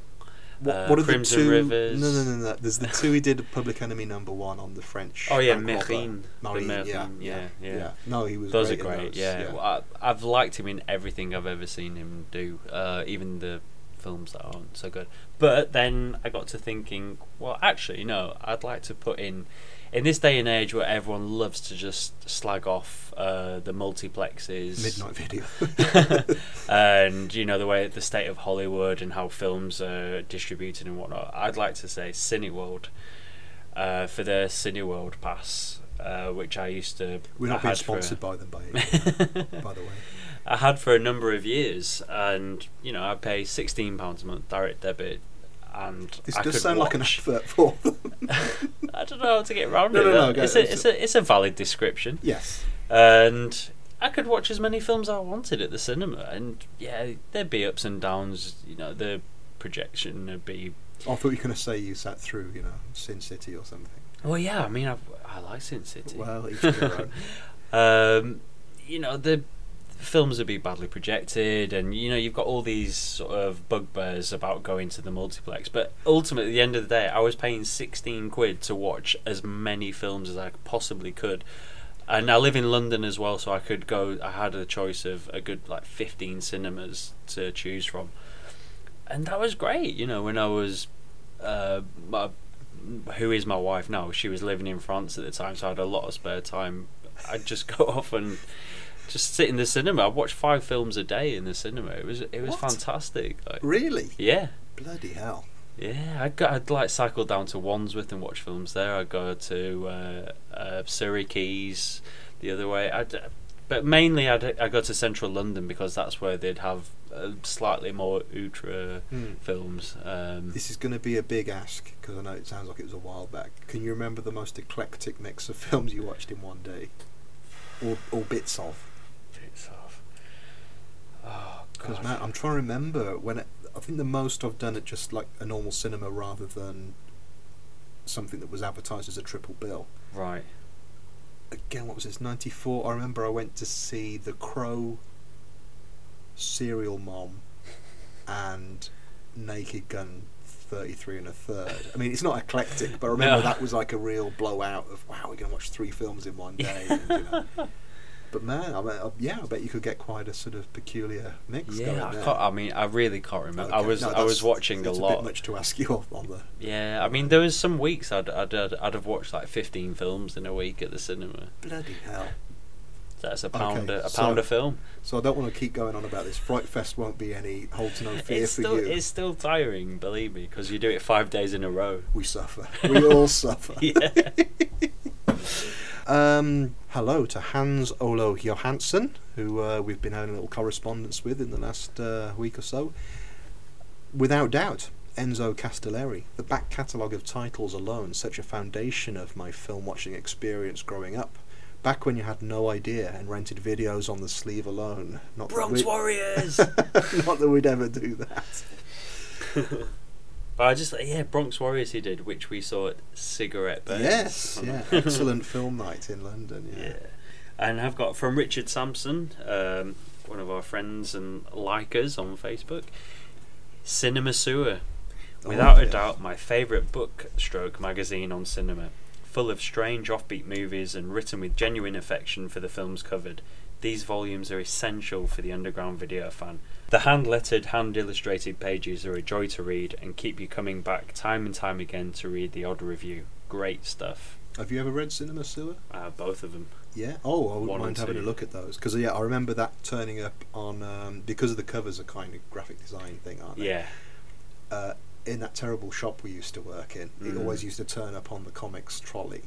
What, uh, what are Crimson the two? Rivers. No, no, no, no. There's the two he did Public Enemy number one on the French. Oh yeah, robber. Marine, Merin, yeah, yeah, yeah. No, he was Those great are great. those, yeah, Well, I, I've liked him in everything I've ever seen him do, uh, even the films that aren't so good. But then I got to thinking, well, actually, no, I'd like to put in. In this day and age where everyone loves to just slag off uh, the multiplexes, Midnight Video. and you know the way the state of Hollywood and how films are distributed and whatnot. I'd like to say Cineworld uh, for their Cineworld pass, uh, which I used to. We're not being for- sponsored by them, by, by the way. I had for a number of years, and you know I pay sixteen pounds a month direct debit, and This I does sound like an watch- advert for them. I don't know how to get around No, it. no, no, go- it's, a, it's a it's a valid description, yes. and I could watch as many films I wanted at the cinema, and yeah, there'd be ups and downs. You know, the projection would be. I thought you were going to say you sat through, you know, Sin City or something. Well, yeah, I mean, I, I like Sin City. Well, each their own. um, you know the films would be badly projected and you know you've got all these sort of bugbears about going to the multiplex but ultimately at the end of the day i was paying 16 quid to watch as many films as i possibly could. And i live in london as well so i could go i had a choice of a good like 15 cinemas to choose from. And that was great you know when i was uh, my, who is my wife now? She was living in france at the time so i had a lot of spare time. I'd just go off and just sit in the cinema. I watched five films a day in the cinema. It was it was What? fantastic. Like, Really? yeah, Bloody hell. yeah. I'd go, I'd like cycle down to Wandsworth and watch films there. I'd go to uh, uh, Surrey Quays the other way. I'd, but mainly I'd I go to central London because that's where they'd have uh, slightly more ultra Hmm. films. Um, This is going to be a big ask because I know it sounds like it was a while back. Can you remember the most eclectic mix of films you watched in one day, or or bits of? Oh Because man, I'm trying to remember when it, I think the most I've done at just like a normal cinema rather than something that was advertised as a triple bill. right. Again, what was this? '94. I remember I went to see The Crow, Serial Mom, and Naked Gun 33 and a third. I mean, it's not eclectic, but I remember No. that was like a real blowout of wow, we're going to watch three films in one day. and, you know. But man, I mean, yeah, I bet you could get quite a sort of peculiar mix going Yeah, I. I mean, I really can't remember. I was no, I was watching a lot. A bit much to ask you off on the. Yeah, I mean, there was some weeks I'd, I'd I'd I'd have watched like fifteen films in a week at the cinema. Bloody hell! That's a pound Okay, a, a so- pound a film. So I don't want to keep going on about this. Fright Fest won't be any hold to no fear It's for still you. it's still tiring, believe me, because you do it five days in a row. We suffer. We all suffer. Yeah. Um, hello to Hans Olo Johansson, who uh, we've been having a little correspondence with in the last uh, week or so. Without doubt, Enzo Castellari. The back catalogue of titles alone, such a foundation of my film watching experience growing up. back when you had no idea and rented videos on the sleeve alone. Not Bronx Warriors. Not that we'd ever do that. But I just yeah, Bronx Warriors he did, which we saw at Cigarette Burns. Yes, yeah, excellent film night in London. Yeah, Yeah. And I've got from Richard Sampson, um, one of our friends and likers on Facebook, Cinema Sewer. Oh, Without a doubt, my favourite book stroke magazine on cinema. Full of strange offbeat movies and written with genuine affection for the films covered. These volumes are essential for the underground video fan. The hand lettered, hand illustrated pages are a joy to read and keep you coming back time and time again to read the odd review. Great stuff. Have you ever read Cinema Sewer? Uh, both of them. Yeah. Oh, I wouldn't One mind having a look at those because yeah, I remember that turning up on um, because of the covers are kind of graphic design thing, aren't they? Yeah. Uh, in that terrible shop we used to work in, it Mm. always used to turn up on the comics trolley.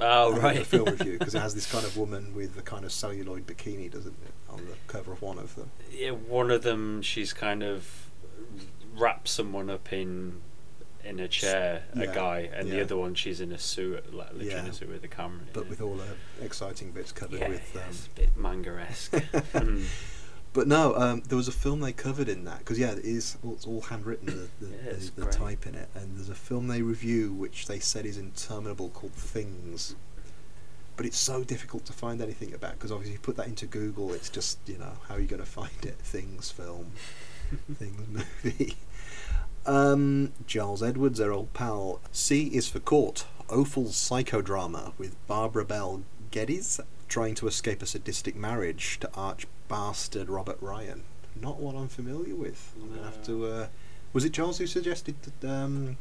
Oh, right. The film review because it has this kind of woman with the kind of celluloid bikini, doesn't it, on the cover of one of them. yeah, one of them, she's kind of wraps someone up in in a chair, a Yeah, guy, and the other one, she's in a suit, like literally in a suit with a camera. But yeah. with all the exciting bits covered yeah, with. yeah, Um, it's a bit manga-esque. Mm. But no, um, there was a film they covered in that because yeah, it is all- it's all handwritten the, the, Yeah, the, the type in it, and there's a film they review which they said is interminable called Things. But it's so difficult to find anything about because obviously you put that into Google, it's just you know how are you going to find it? Things film, Things movie. Um, Giles Edwards, their old pal. C is for Caught, Ophuls' psychodrama with Barbara Bell Geddes trying to escape a sadistic marriage to arch bastard Robert Ryan. Not one I'm familiar with. I'm gonna have to. Uh, was it Charles who suggested that, um,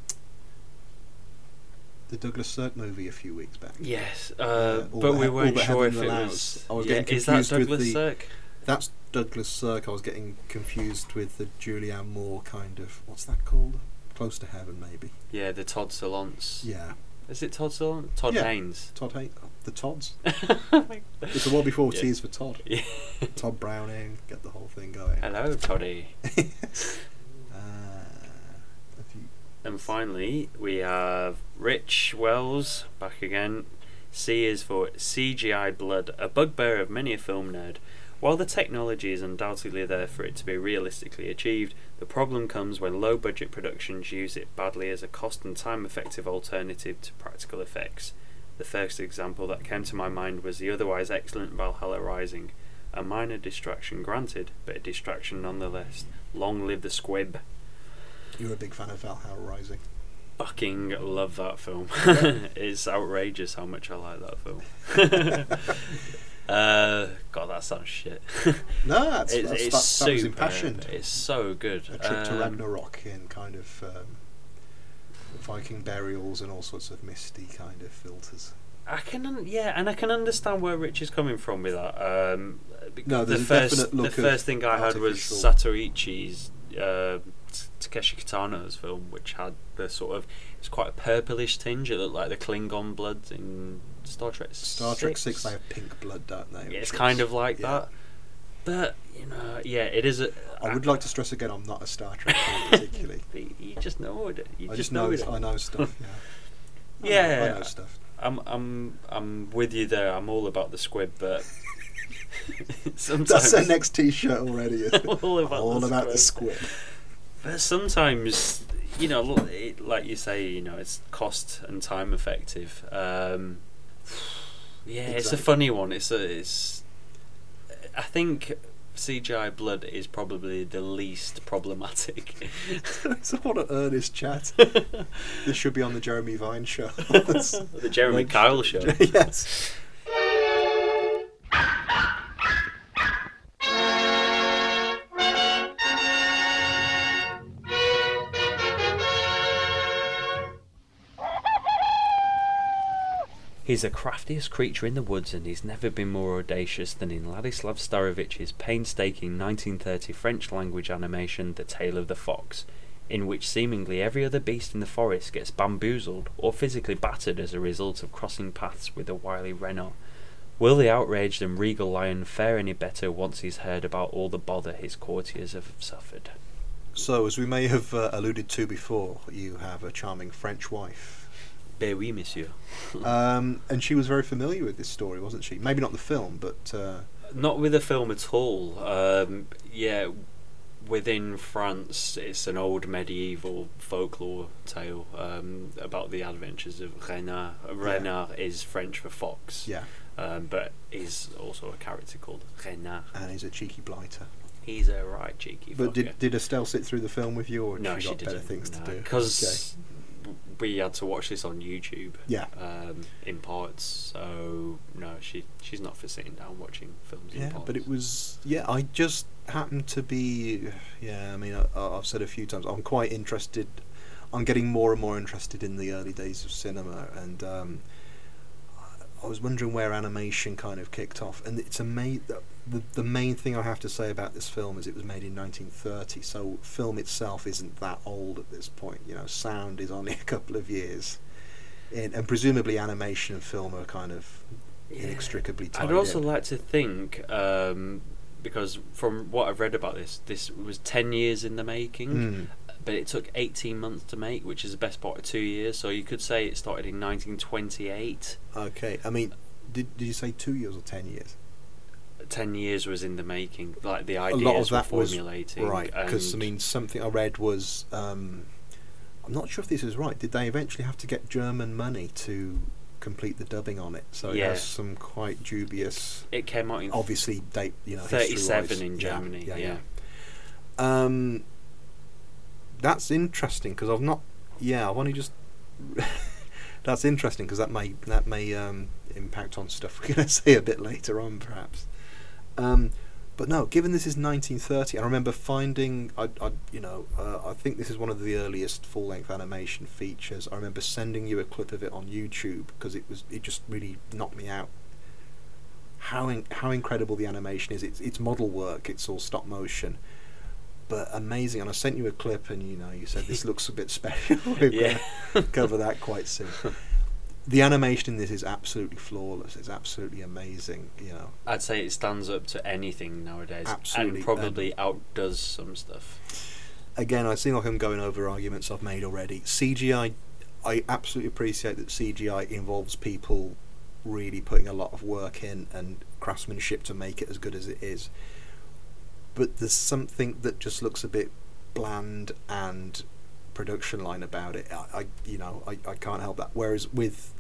the Douglas Sirk movie a few weeks back? yes, Yeah, uh, but we weren't sure if it Allows. was. I was yeah, getting is that confused with Douglas the- Sirk? That's Douglas Sirk. I was getting confused with the Julianne Moore kind of. What's that called? Close to Heaven, maybe. Yeah, the Todd Solondz. Yeah. Is it Todd Solondz? Todd Yeah. Haynes. Todd Hay- The Todds. It's the one before Yeah. T is for Todd. Yeah. Tod Browning, get the whole thing going. Hello, Toddy. Uh, And finally, we have Rich Wells back again. C is for CGI blood, a bugbear of many a film nerd. While the technology is undoubtedly there for it to be realistically achieved, the problem comes when low budget productions use it badly as a cost and time effective alternative to practical effects. The first example that came to my mind was the otherwise excellent Valhalla Rising. A minor distraction granted, but a distraction nonetheless. Long live the squib. You're a big fan of Valhalla Rising. fucking love that film. it's outrageous how much I like that film. uh, God, that sounds shit. No, that's, it's that's, it's that's, that was impassioned. It's so good. A trip to Um, Ragnarok in kind of um, Viking burials and all sorts of misty kind of filters. I can, un- yeah, and I can understand where Rich is coming from with that. Um, No, the first, the first thing I heard was Zatoichi's uh, Takeshi Kitano's film, which had the sort of it's quite a purplish tinge. It looked like the Klingon blood in Star Trek. Star Trek Six, they have pink blood, don't they? Yeah, it's kind of like yeah. that. But you know, yeah, it is. A, I would like to stress again, I'm not a Star Trek fan particularly. You just know it. You I just just know, it. I know stuff. Yeah, I know, I know stuff. I'm, I'm, I'm with you there. I'm all about the squib, but sometimes That's their next T-shirt already. All about All the about the squib. But sometimes, you know, it, like you say, you know, it's cost and time effective. Um, yeah, it's a funny one. It's a, it's. I think CGI blood is probably the least problematic. so what an earnest chat. this should be on the Jeremy Vine show. the Jeremy Like- Kyle show. yes. He's the craftiest creature in the woods, and he's never been more audacious than in Ladislav Starevich's painstaking 1930 French language animation The Tale of the Fox, in which seemingly every other beast in the forest gets bamboozled or physically battered as a result of crossing paths with the wily Renard. Will the outraged and regal lion fare any better once he's heard about all the bother his courtiers have suffered? So, as we may have uh, alluded to before, you have a charming French wife. Ben oui, monsieur. Um, and she was very familiar with this story, wasn't she? Maybe not the film, but uh, Not with the film at all. Um, yeah, within France, it's an old medieval folklore tale um, about the adventures of Renard. Renard is French for fox, yeah, um, but is also a character called Renard. and he's a cheeky blighter. He's a right cheeky. But fucker. did did Estelle sit through the film with you, or no, she she got didn't. better things to do? because we had to watch this on YouTube. Yeah. Um, in parts, so no, she she's not for sitting down watching films. in Yeah, parts. but it was yeah. I just happened to be yeah. I mean, I, I've said a few times. I'm quite interested. I'm getting more and more interested in the early days of cinema, and um, I was wondering where animation kind of kicked off. And it's amazing. The, the main thing I have to say about this film is it was made in 1930, so film itself isn't that old at this point. You know, sound is only a couple of years, in, and presumably animation and film are kind of inextricably tied I'd also in. like to think, um, because from what I've read about this, this was 10 years in the making, Mm. But it took 18 months to make, which is the best part of two years. So you could say it started in 1928. Okay, I mean, did, did you say two years or ten years? 10 years was in the making, like the A ideas lot of that were was formulating. right because I mean something I read was um, I'm not sure if this is right. Did they eventually have to get German money to complete the dubbing on it? So it has some quite dubious, it came out in obviously date you know 37 history-wise. in Yeah, Germany. Yeah, yeah. yeah. Um, that's interesting because I've not. Yeah, I've only just. that's interesting because that may that may um, impact on stuff we're going to say a bit later on, perhaps. Um, but no, given this is 1930, I remember finding, I, I you know, uh, I think this is one of the earliest full-length animation features. I remember sending you a clip of it on YouTube because it was it just really knocked me out. How in, how incredible the animation is! It's it's model work. It's all stop motion, but amazing. And I sent you a clip, and you know, you said this looks a bit special. We're Yeah. gonna cover that quite soon. The animation in this is absolutely flawless. It's absolutely amazing. You know, I'd say it stands up to anything nowadays, Absolutely, and probably outdoes some stuff. again, I seem like I'm going over arguments I've made already. CGI, I absolutely appreciate that CGI involves people really putting a lot of work in and craftsmanship to make it as good as it is. But there's something that just looks a bit bland and production line about it. I, I you know, I, I can't help that. Whereas with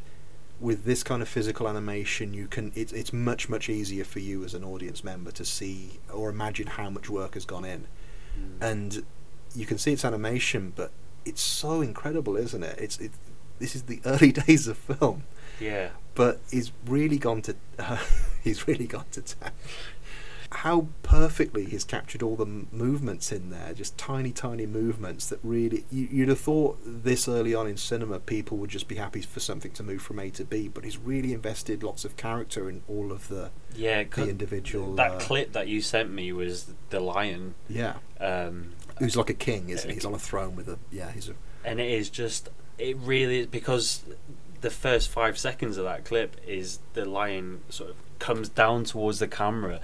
with this kind of physical animation, you can it's it's much much easier for you as an audience member to see or imagine how much work has gone in mm. and you can see it's animation, but it's so incredible, isn't it? It's it. This is the early days of film, Yeah. but he's really gone to he's really gone to town. How perfectly he's captured all the m- movements in there, just tiny, tiny movements that really you, you'd have thought this early on in cinema people would just be happy for something to move from A to B, but he's really invested lots of character in all of the Yeah, the individual. that uh, clip that you sent me was the lion, yeah, um, who's like a king, isn't he? He's on a throne with a yeah, he's a and it is just it really is because the first five seconds of that clip is the lion sort of comes down towards the camera.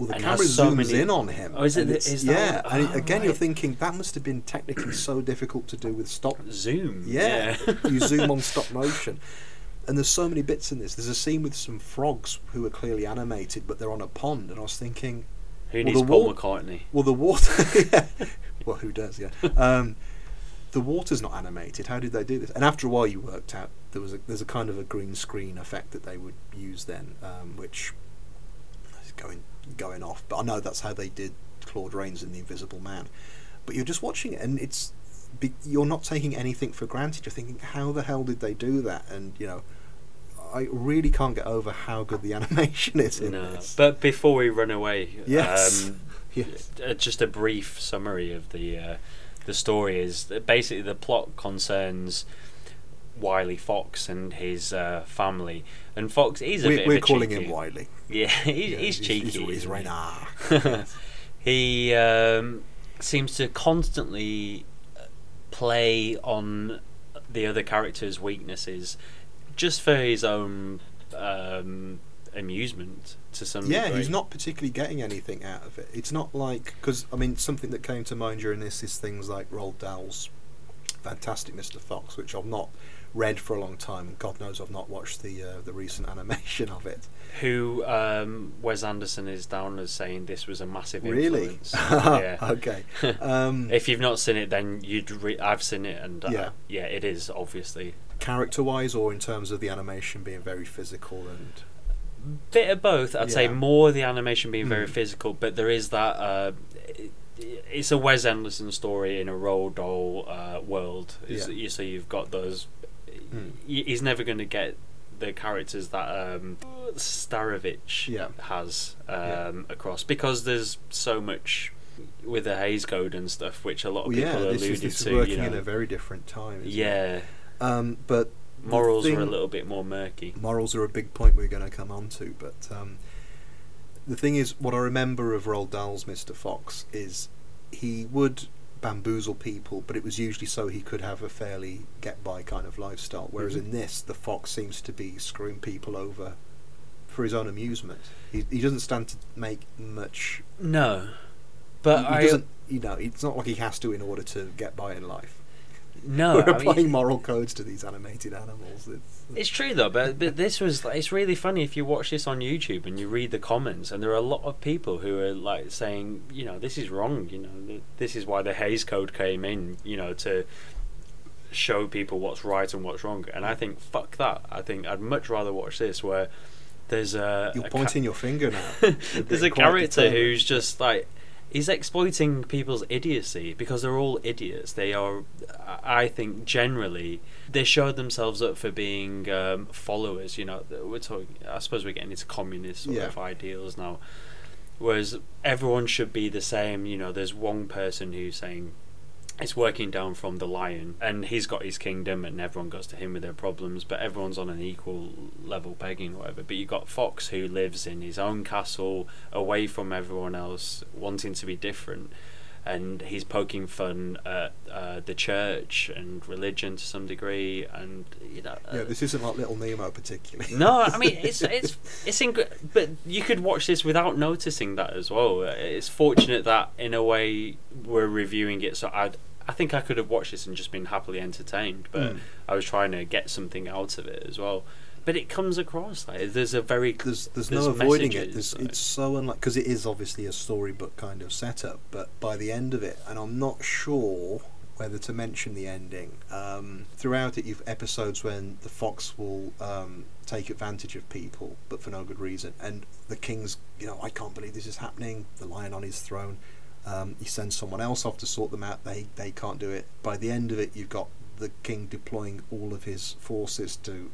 Well, the and camera so zooms many- in on him. Oh, is it that yeah, and oh, again, you're thinking that must have been technically so difficult to do with stop. Zoom. Yeah, yeah. you zoom on stop motion, and there's so many bits in this. There's a scene with some frogs who are clearly animated, but they're on a pond, and I was thinking, Who Well, needs Paul wall- McCartney? well, the water. yeah. Well, who does? Yeah. Um, the water's not animated. How did they do this? And after a while, you worked out there was a there's a kind of a green screen effect that they would use then, um, which is going going off. But I know that's how they did Claude Rains in The Invisible Man. But you're just watching it, and it's you're not taking anything for granted. You're thinking, how the hell did they do that? And you know, I really can't get over how good the animation is in No. this. But before we run away, Yes. um, yes. uh, just a brief summary of the uh, the story is that basically the plot concerns Wiley Fox and his uh, family. And Fox is a We're, bit we're of a calling cheeky. him Wiley. Yeah, he, Yeah, he's, cheeky. He's, he's isn't he? Um, seems to constantly uh, play on the other character's weaknesses just for his own um, amusement to some yeah, degree. he's not particularly getting anything out of it. It's not like because I mean something that came to mind during this is things like Roald Dahl's Fantastic Mr. Fox, which I've not read for a long time, and God knows I've not watched the uh, the recent animation of it. Who um, Wes Anderson is down as saying this was a massive influence. Really? yeah. okay. Um, If you've not seen it, then you'd. Re- I've seen it, and uh, Yeah. yeah, it is obviously character-wise, or in terms of the animation being very physical and bit of both. I'd say more the animation being very Mm. physical, but there is that. Uh, it- it's a Wes Anderson story in a Roald Dahl uh, world. Yeah. you So you've got those. Mm. He's never going to get the characters that um, Starevich Yeah. has um, Yeah. across because there's so much with the Hays Code and stuff, which a lot of well, people yeah, this alluded is, this is to. working you know. in a very different time. Yeah, Um, but morals are a little bit more murky. morals are a big point we're going to come on to, but um, the thing is, what I remember of Roald Dahl's Mr. Fox is he would bamboozle people, but it was usually so he could have a fairly get by kind of lifestyle. Whereas Mhm. in this, the fox seems to be screwing people over for his own amusement. He, he doesn't stand to make much. No, but he, I he doesn't. You know, it's not like he has to in order to get by in life. No. We're I mean- applying moral codes to these animated animals. It's, uh, It's true though, but, but this was like, it's really funny if you watch this on YouTube and you read the comments, and there are a lot of people who are like saying, you know, this is wrong. You know, this is why the Hays Code came in. You know, to show people what's right and what's wrong. And I think fuck that. I think I'd much rather watch this where there's a you're a pointing your finger now. There's a character determined. who's just like he's exploiting people's idiocy because they're all idiots. They are, I think, generally they show themselves up for being um, followers. You know, we're talking. I suppose we're getting into communist sort Yeah. of ideals now. Whereas everyone should be the same. You know, there's one person who's saying it's working down from the lion, and he's got his kingdom, and everyone goes to him with their problems, but everyone's on an equal level pegging, or whatever. But you've got Fox who lives in his own castle, away from everyone else, wanting to be different, and he's poking fun at uh, the church and religion to some degree, and you know. Yeah, uh, this isn't like Little Nemo particularly. no, I mean it's it's it's but you could watch this without noticing that as well. It's fortunate that in a way we're reviewing it, so I I think I could have watched this and just been happily entertained, but Mm. I was trying to get something out of it as well. But it comes across like there's a very there's there's, There's no avoiding it. There's, it's so unlike because it is obviously a storybook kind of setup, but by the end of it, and I'm not sure whether to mention the ending. Um, throughout it, you've episodes when the fox will um, take advantage of people, but for no good reason, and the king's, you know, I can't believe this is happening. The lion on his throne. Um, he sends someone else off to sort them out. They they can't do it. By the end of it, you've got the king deploying all of his forces to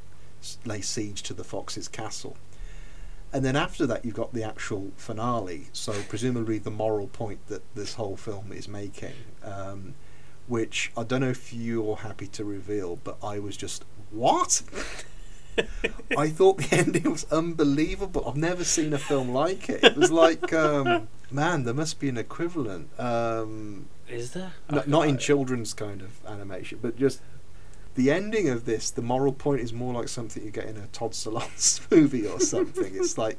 lay siege to the fox's castle. And then after that, you've got the actual finale. So presumably the moral point that this whole film is making, um, which I don't know if you're happy to reveal, but I was just what? I thought the ending was unbelievable. I've never seen a film like it. It was like, um, man, there must be an equivalent. Um, is there not in children's kind of animation, but just the ending of this. The moral point is more like something you get in a Todd Solondz movie or something. it's like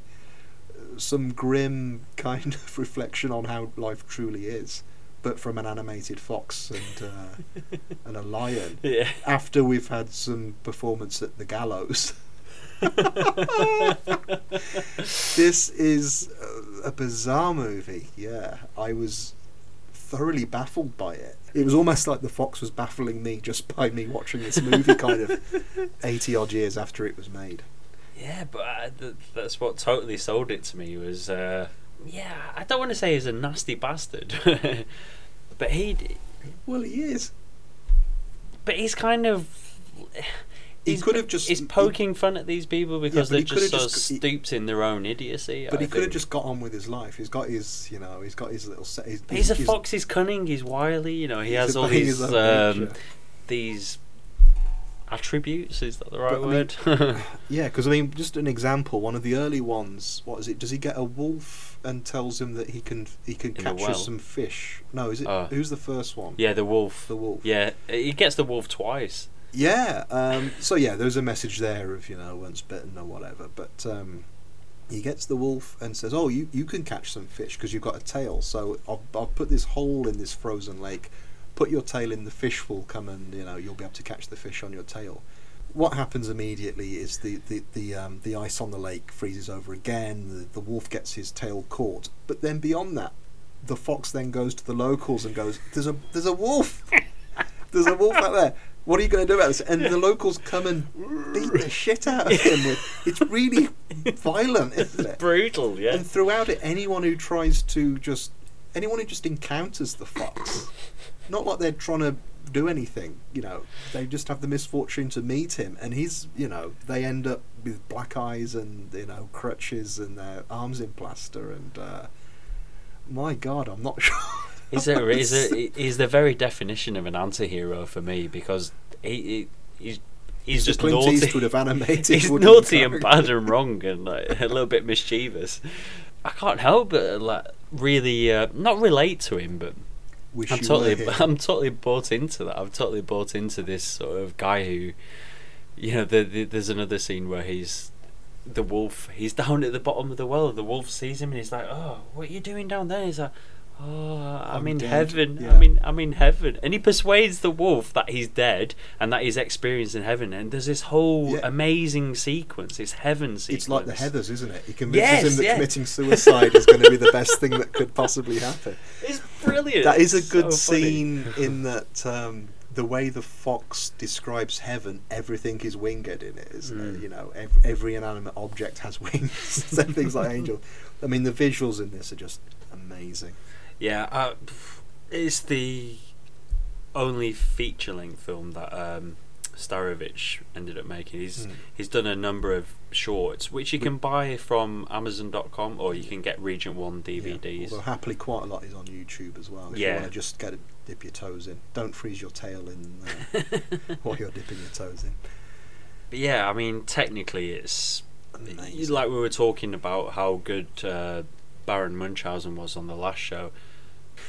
uh, some grim kind of reflection on how life truly is, but from an animated fox and uh, and a lion. Yeah. After we've had some performance at the gallows. this is a, a bizarre movie. Yeah, I was thoroughly baffled by it. It was almost like the fox was baffling me just by me watching this movie, kind of eighty odd years after it was made. Yeah, but uh, th- that's what totally sold it to me was, uh, yeah, I don't want to say he's a nasty bastard, but he, Well, he is. but he's kind of. He he's- could have just- He's he- poking fun at these people because he they're could just have just- he- stooped in their own idiocy. But I he could have just got on with his life. He's got his, you know, he's got his little. Set, his, He's a his- fox. He's cunning. He's wily. You know, he has all these um, these attributes. Is that the right But, I mean, word? Yeah, because I mean, just an example. One of the early ones. What is it? Does he get a wolf and tells him that he can he can In the capture well? some fish? No, is it? Oh. who's the first one? yeah, the wolf. the wolf. Yeah, he gets the wolf twice. Yeah. Um, so yeah, there's a message there of you know once bitten or whatever. But um, he gets the wolf and says, "Oh, you you can catch some fish because you've got a tail. So I'll I'll put this hole in this frozen lake, put your tail in, the fish will come and you know you'll be able to catch the fish on your tail. What happens immediately is the the the, um, the ice on the lake freezes over again. The, the wolf gets his tail caught, but then beyond that, the fox then goes to the locals and goes, "There's a there's a wolf, there's a wolf out there. What are you going to do about this?" And the locals come and beat the shit out of him. With, it's really violent, isn't it? Brutal, yeah. And throughout it, anyone who tries to just anyone who just encounters the fox, not like they're trying to do anything, you know, they just have the misfortune to meet him, and he's, you know, they end up with black eyes and you know crutches and their arms in plaster, and uh, my God, I'm not sure. He's a, he's a, he's the very definition of an anti-hero for me because he, he he's he's just Clint naughty. Eastwood of animated. he's naughty and bad and wrong and like a little bit mischievous. I can't help but like really uh, not relate to him, but Wish I'm totally. I'm totally bought into that. I'm totally bought into this sort of guy who, you know, the, the, there's another scene where he's the wolf. He's down at the bottom of the well. The wolf sees him and he's like, "Oh, what are you doing down there?" He's like. Oh, I'm, I'm in dead." heaven. Yeah. I mean. I'm in heaven, and he persuades the wolf that he's dead and that he's experienced in heaven. And there's this whole Yeah. amazing sequence, It's heaven sequence. It's like the Heathers, isn't it? He convinces Yes, him that yeah. committing suicide is going to be the best thing that could possibly happen. It's brilliant. That is a good so scene in that um, the way the fox describes heaven, everything is winged in it, isn't it? Mm. You know, ev- every inanimate object has wings. things like angels. I mean, the visuals in this are just amazing. Yeah, uh, it's the only feature length film that um, Starevich ended up making. He's Hmm. he's done a number of shorts, which you can buy from Amazon.com or you can get Region One Yeah. DVDs. Although happily, quite a lot is on YouTube as well. If you Yeah. want to just get a, dip your toes in, don't freeze your tail in uh, while you're dipping your toes in. But yeah, I mean, technically, it's Amazing. like we were talking about how good uh, Baron Munchausen was on the last show.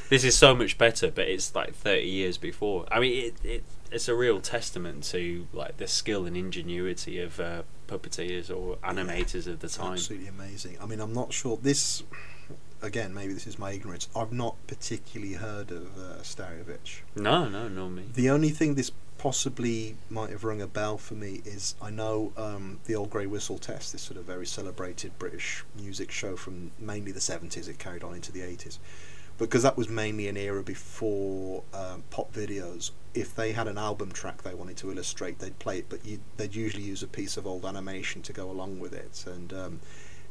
This is so much better, but it's like thirty years before. I mean, it, it it's a real testament to like the skill and ingenuity of uh, puppeteers or animators of the time. Absolutely amazing. I mean, I'm not sure this. Again, maybe this is my ignorance. I've not particularly heard of uh, Starevich. No, no, no me. The only thing this possibly might have rung a bell for me is I know um, the Old Grey Whistle Test, this sort of very celebrated British music show from mainly the 70s. It carried on into the 80s. Because that was mainly an era before um, pop videos. If they had an album track they wanted to illustrate, they'd play it, but you, they'd usually use a piece of old animation to go along with it. And um,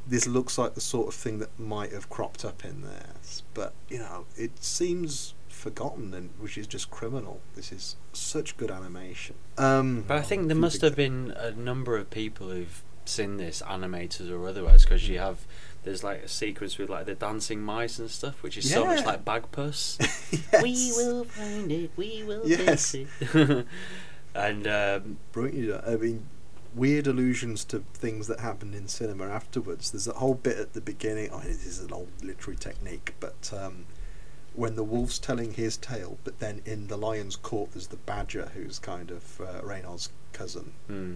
this looks like the sort of thing that might have cropped up in there. But, you know, it seems forgotten, and which is just criminal. This is such good animation. Um, But I think there must have been a number of people who've seen this, animators or otherwise, because you have there's like a sequence with like the dancing mice and stuff, which is so much like Bagpuss. yes. We will find it. We will Yes. fix it. and um, Brilliant. I mean, weird allusions to things that happened in cinema afterwards. There's a whole bit at the beginning. I mean, this is an old literary technique, but um, when the wolf's telling his tale, but then in the lion's court, there's the badger who's kind of uh, Renard's cousin. hmm.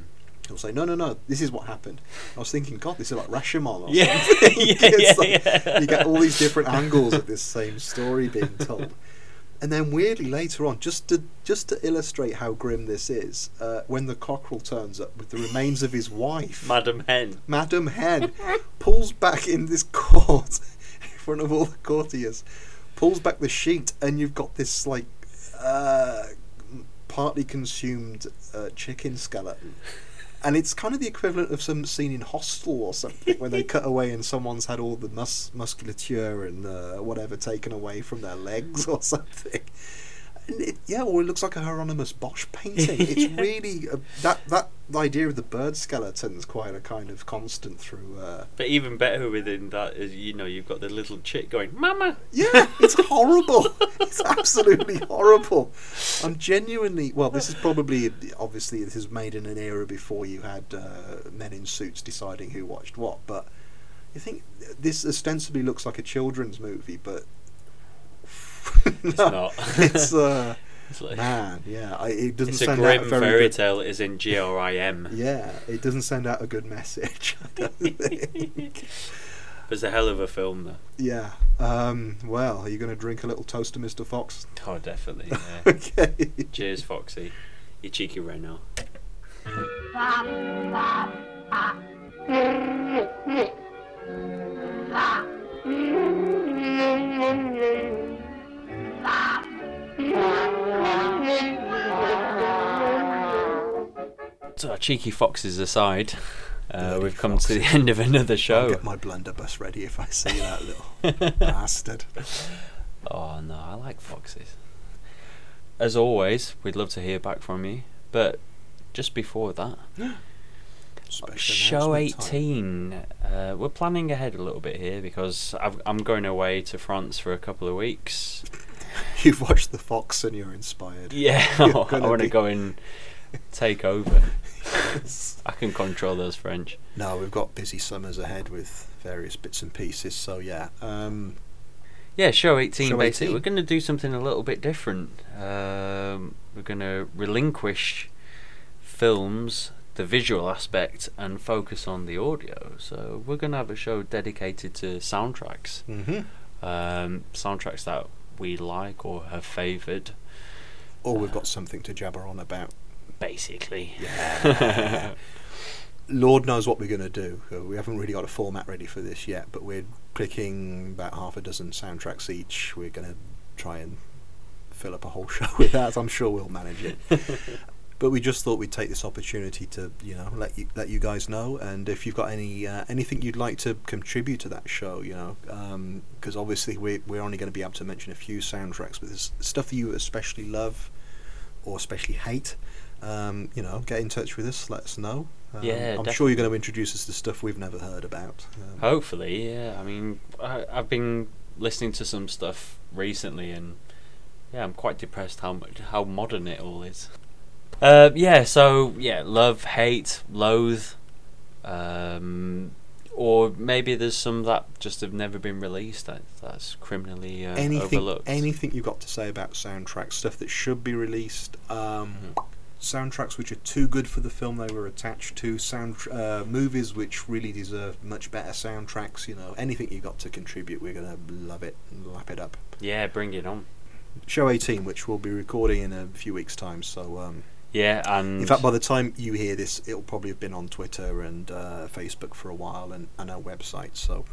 He'll say, "No, no, no. This is what happened." I was thinking, God, this is like Rashomon or Yeah. something. Yeah, It's yeah, like- yeah. You get all these different angles of this same story being told. And then weirdly later on, just to just to illustrate how grim this is, uh, when the cockerel turns up with the remains of his wife, Madam Hen. Madam Hen, pulls back in this court in front of all the courtiers, pulls back the sheet, and you've got this like uh, partly consumed uh, chicken skeleton. And it's kind of the equivalent of some scene in Hostel or something, when they cut away and someone's had all the mus- musculature and uh, whatever taken away from their legs or something. And it, yeah, or it looks like a Hieronymus Bosch painting. It's Yeah. really uh, that that idea of the bird skeleton is quite a kind of constant through. Uh, But even better within that is, you know, you've got the little chick going, Mama! yeah, it's horrible. it's absolutely horrible. I'm genuinely well. This is probably obviously this is made in an era before you had uh, men in suits deciding who watched what. But you think this ostensibly looks like a children's movie, but It's not. it's uh, It's like- man, yeah. I, it doesn't It's a send grim out a very fairy good, tale, is in G R I M. Yeah, it doesn't send out a good message. I don't think. was a hell of a film, though. Yeah. Um, well, are you going to drink a little toast to Mr. Fox? Oh, definitely. Yeah. okay. Cheers, Foxy. You cheeky Reno. Cheeky foxes aside, uh, we've come to the end of another I'll show. get my blunderbuss ready if I see that little bastard. Oh no, I like foxes. As always, we'd love to hear back from you. But just before that, Special show 18. Uh, we're planning ahead a little bit here because I've, I'm going away to France for a couple of weeks. You've watched The Fox and you're inspired. Yeah, You're I want to go and take over. I can control those French. No, we've got busy summers ahead with various bits and pieces. So yeah, um, Yeah, show 18 Show basically. 18. We're going to do something a little bit different. Um, we're going to relinquish films, the visual aspect, and focus on the audio. So we're going to have a show dedicated to soundtracks. mhm. Um, soundtracks that we like or have favoured, or we've got something to jabber on about. Basically. Yeah. Lord knows what we're going to do. We haven't really got a format ready for this yet, but we're picking about half a dozen soundtracks each. We're going to try and fill up a whole show with that. I'm sure we'll manage it. but we just thought we'd take this opportunity to, you know, let you let you guys know. And if you've got any uh, anything you'd like to contribute to that show, you know, because obviously we're we're only going to be able to mention a few soundtracks, but there's stuff that you especially love or especially hate. Um, you know, get in touch with us. Let us know. Um, Yeah, I'm sure you're going to introduce us to stuff we've never heard about. Um, Hopefully, yeah. I mean, I, I've been listening to some stuff recently, and yeah, I'm quite depressed how much how modern it all is. Uh, yeah. So yeah, love, hate, loathe, um, or maybe there's some that just have never been released. That that's criminally uh, anything, overlooked. anything you've got to say about soundtracks, stuff that should be released, um, Mhm. Soundtracks which are too good for the film they were attached to, sound uh, movies which really deserve much better soundtracks. You know, anything you've got to contribute, we're gonna love it and lap it up. Yeah, bring it on. Show 18, which we'll be recording in a few weeks' time. So, um, Yeah, and in fact, by the time you hear this, it'll probably have been on Twitter and uh, Facebook for a while, and, and our website. So,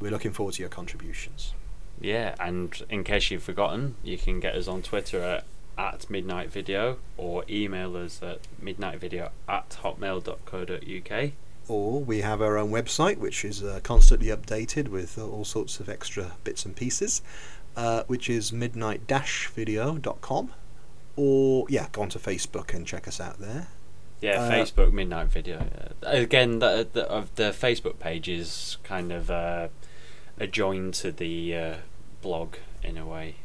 we're looking forward to your contributions. Yeah, and in case you've forgotten, you can get us on Twitter at, at Midnight Video or email us at midnightvideo at hotmail.co.uk. Or we have our own website, which is uh, constantly updated with uh, all sorts of extra bits and pieces, uh, which is midnight-video.com. Or, yeah, go onto Facebook and check us out there. Yeah, Uh, Facebook Midnight Video. Yeah. Again, the, the, of the Facebook page is kind of uh, adjoined to the uh, blog in a way.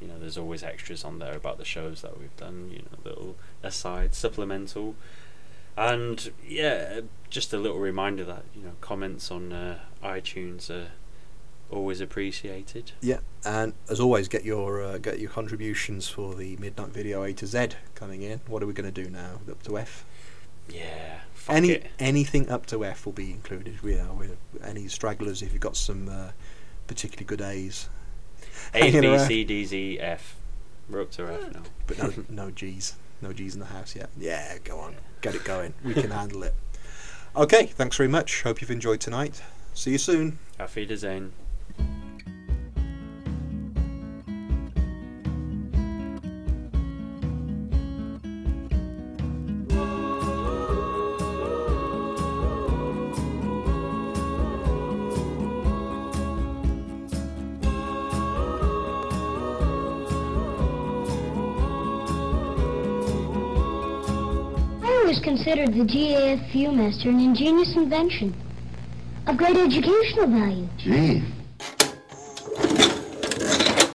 You know, there's always extras on there about the shows that we've done. You know, little aside, supplemental, and yeah, just a little reminder that you know comments on uh, iTunes are always appreciated. Yeah, and as always, get your uh, get your contributions for the Midnight Video A to Z coming in. What are we going to do now? Up to F? Yeah, Any it. anything up to F will be included. You know, with any stragglers if you've got some uh, particularly good A's, A hanging around. C D Z F. We're up to F now. but no no G's, no G's in the house yet. Yeah, go on, get it going. We can handle it. Okay, thanks very much. Hope you've enjoyed tonight. See you soon. Auf Wiedersehen. Considered the GAF Viewmaster an ingenious invention of great educational value. Gee,